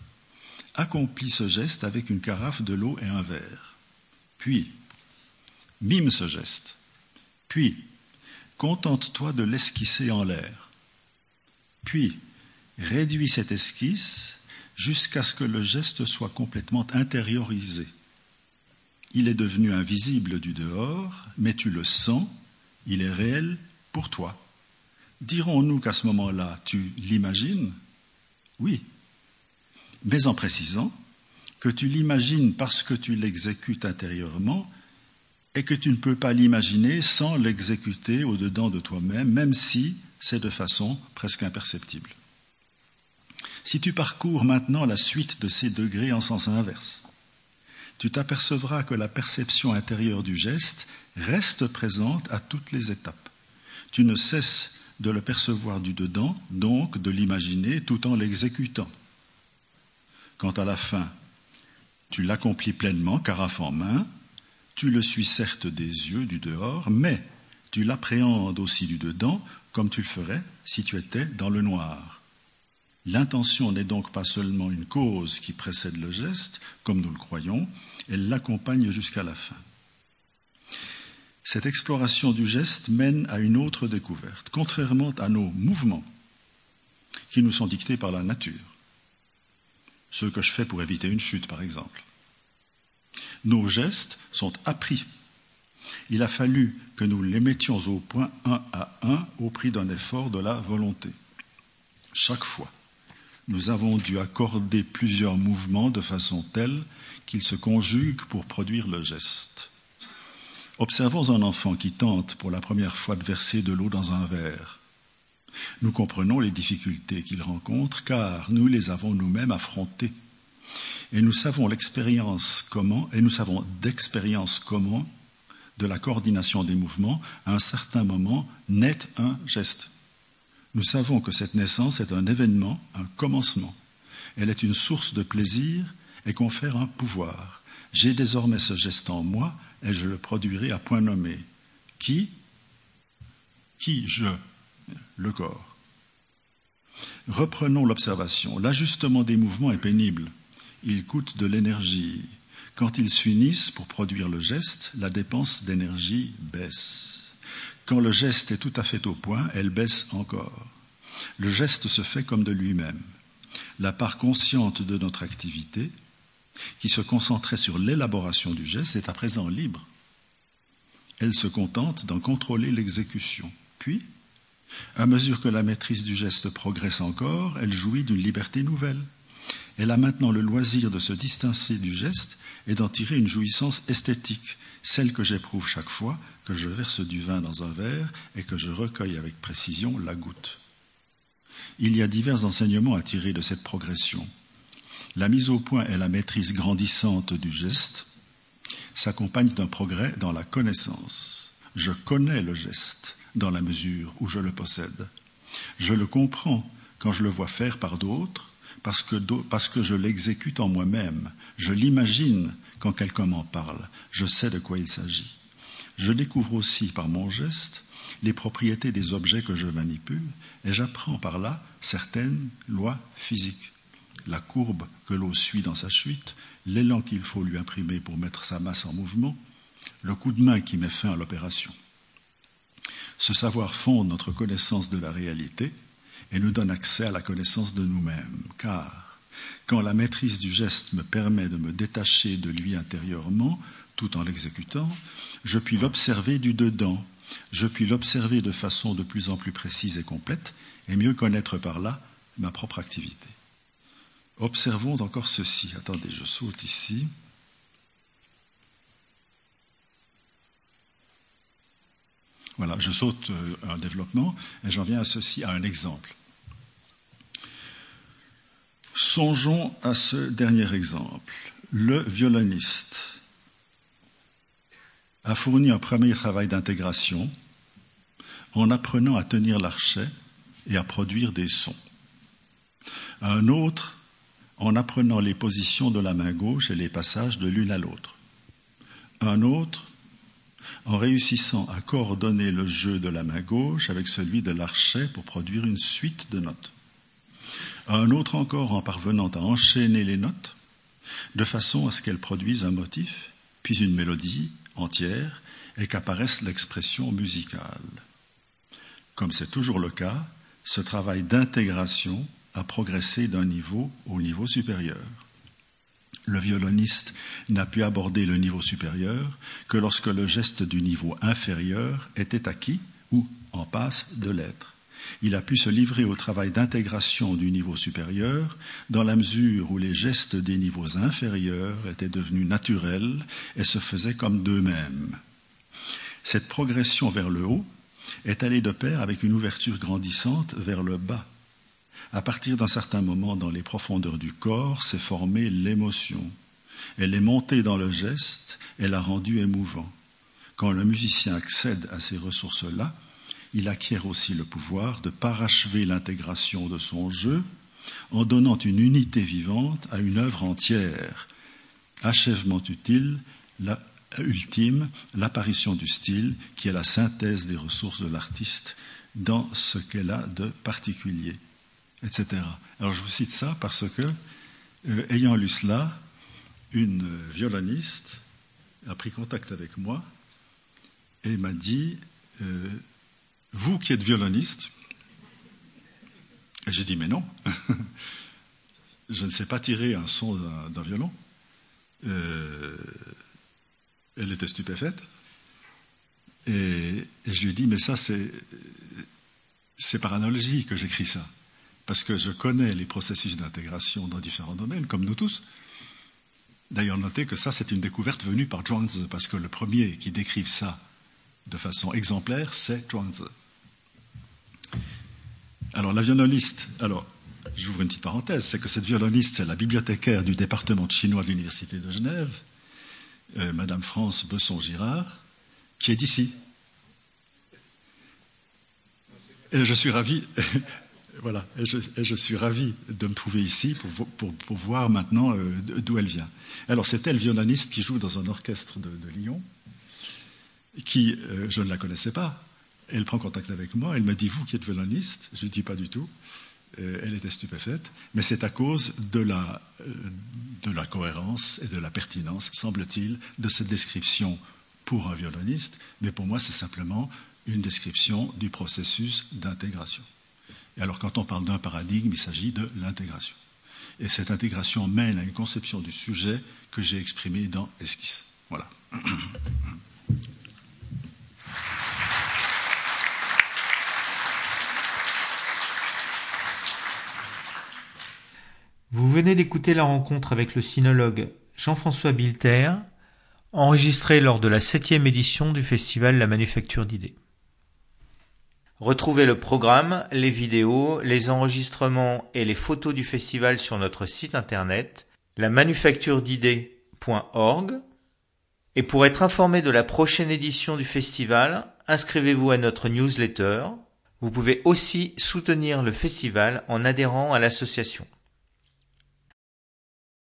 accomplis ce geste avec une carafe de l'eau et un verre. Puis, mime ce geste. Puis, contente-toi de l'esquisser en l'air. Puis, réduis cette esquisse jusqu'à ce que le geste soit complètement intériorisé. Il est devenu invisible du dehors, mais tu le sens, il est réel pour toi. Dirons-nous qu'à ce moment-là, tu l'imagines? Oui. Mais en précisant que tu l'imagines parce que tu l'exécutes intérieurement et que tu ne peux pas l'imaginer sans l'exécuter au-dedans de toi-même, même si c'est de façon presque imperceptible. Si tu parcours maintenant la suite de ces degrés en sens inverse, tu t'apercevras que la perception intérieure du geste reste présente à toutes les étapes. Tu ne cesses de le percevoir du dedans, donc de l'imaginer tout en l'exécutant. Quant à la fin, tu l'accomplis pleinement, carafe en main, tu le suis certes des yeux du dehors, mais tu l'appréhendes aussi du dedans, comme tu le ferais si tu étais dans le noir. L'intention n'est donc pas seulement une cause qui précède le geste, comme nous le croyons, elle l'accompagne jusqu'à la fin. Cette exploration du geste mène à une autre découverte. Contrairement à nos mouvements, qui nous sont dictés par la nature, ceux que je fais pour éviter une chute, par exemple, nos gestes sont appris. Il a fallu que nous les mettions au point un à un au prix d'un effort de la volonté. Chaque fois, nous avons dû accorder plusieurs mouvements de façon telle qu'ils se conjuguent pour produire le geste. Observons un enfant qui tente pour la première fois de verser de l'eau dans un verre. Nous comprenons les difficultés qu'il rencontre car nous les avons nous-mêmes affrontées. Et nous savons l'expérience comment, et nous savons d'expérience comment, de la coordination des mouvements, à un certain moment, naît un geste. Nous savons que cette naissance est un événement, un commencement. Elle est une source de plaisir et confère un pouvoir. J'ai désormais ce geste en moi et je le produirai à point nommé. Qui? Qui Je? Le corps. Reprenons l'observation. L'ajustement des mouvements est pénible. Il coûte de l'énergie. Quand ils s'unissent pour produire le geste, la dépense d'énergie baisse. Quand le geste est tout à fait au point, elle baisse encore. Le geste se fait comme de lui-même. La part consciente de notre activité, qui se concentrait sur l'élaboration du geste, est à présent libre. Elle se contente d'en contrôler l'exécution. Puis, à mesure que la maîtrise du geste progresse encore, elle jouit d'une liberté nouvelle. Elle a maintenant le loisir de se distancer du geste et d'en tirer une jouissance esthétique, celle que j'éprouve chaque fois que je verse du vin dans un verre et que je recueille avec précision la goutte. Il y a divers enseignements à tirer de cette progression. La mise au point et la maîtrise grandissante du geste s'accompagnent d'un progrès dans la connaissance. Je connais le geste dans la mesure où je le possède. Je le comprends quand je le vois faire par d'autres, parce que, parce que je l'exécute en moi-même. Je l'imagine quand quelqu'un m'en parle. Je sais de quoi il s'agit. Je découvre aussi par mon geste les propriétés des objets que je manipule et j'apprends par là certaines lois physiques. La courbe que l'eau suit dans sa chute, l'élan qu'il faut lui imprimer pour mettre sa masse en mouvement, le coup de main qui met fin à l'opération. Ce savoir fonde notre connaissance de la réalité et nous donne accès à la connaissance de nous-mêmes, car quand la maîtrise du geste me permet de me détacher de lui intérieurement, tout en l'exécutant, je puis l'observer du dedans, je puis l'observer de façon de plus en plus précise et complète, et mieux connaître par là ma propre activité. Observons encore ceci. Attendez, je saute ici. Voilà, je saute euh, un développement et j'en viens à ceci, à un exemple. Songeons à ce dernier exemple. Le violoniste a fourni un premier travail d'intégration en apprenant à tenir l'archet et à produire des sons. Un autre en apprenant les positions de la main gauche et les passages de l'une à l'autre. Un autre en réussissant à coordonner le jeu de la main gauche avec celui de l'archet pour produire une suite de notes. Un autre encore en parvenant à enchaîner les notes de façon à ce qu'elles produisent un motif, puis une mélodie entière, et qu'apparaisse l'expression musicale. Comme c'est toujours le cas, ce travail d'intégration a progressé d'un niveau au niveau supérieur. Le violoniste n'a pu aborder le niveau supérieur que lorsque le geste du niveau inférieur était acquis ou en passe de l'être. Il a pu se livrer au travail d'intégration du niveau supérieur dans la mesure où les gestes des niveaux inférieurs étaient devenus naturels et se faisaient comme d'eux-mêmes. Cette progression vers le haut est allée de pair avec une ouverture grandissante vers le bas à partir d'un certain moment dans les profondeurs du corps s'est formée l'émotion. Elle est montée dans le geste, elle l'a rendu émouvant. Quand le musicien accède à ces ressources-là, il acquiert aussi le pouvoir de parachever l'intégration de son jeu en donnant une unité vivante à une œuvre entière. Achèvement utile, la, ultime, l'apparition du style, qui est la synthèse des ressources de l'artiste dans ce qu'elle a de particulier. etc. Alors je vous cite ça parce que, euh, ayant lu cela, une violoniste a pris contact avec moi et m'a dit euh, Vous qui êtes violoniste, j'ai dit Mais non, je ne sais pas tirer un son d'un violon. Euh, elle était stupéfaite. Et, je lui ai dit Mais ça, c'est, c'est par analogie que j'écris ça. Parce que je connais les processus d'intégration dans différents domaines, comme nous tous. D'ailleurs, notez que ça, c'est une découverte venue par Zhuangzi, parce que le premier qui décrive ça de façon exemplaire, c'est Zhuangzi. Alors, la violoniste, alors, j'ouvre une petite parenthèse, c'est que cette violoniste, c'est la bibliothécaire du département de chinois de l'Université de Genève, euh, Madame France Besson-Girard, qui est d'ici. Et je suis ravi, voilà, et je, suis ravi de me trouver ici pour, voir maintenant euh, d'où elle vient. Alors, c'est elle, violoniste, qui joue dans un orchestre de, Lyon, qui, euh, je ne la connaissais pas. Elle prend contact avec moi, elle m'a dit, vous qui êtes violoniste Je ne dis pas du tout. Euh, elle était stupéfaite, mais c'est à cause de la, de la cohérence et de la pertinence, semble-t-il, de cette description pour un violoniste, mais pour moi, c'est simplement une description du processus d'intégration. Et alors, quand on parle d'un paradigme, il s'agit de l'intégration. Et cette intégration mène à une conception du sujet que j'ai exprimée dans Esquisse. Voilà. Vous venez d'écouter la rencontre avec le sinologue Jean-François Bilter, enregistrée lors de la septième édition du festival La Manufacture d'idées. Retrouvez le programme, les vidéos, les enregistrements et les photos du festival sur notre site internet lamanufacturedidées.org et pour être informé de la prochaine édition du festival, inscrivez-vous à notre newsletter. Vous pouvez aussi soutenir le festival en adhérant à l'association.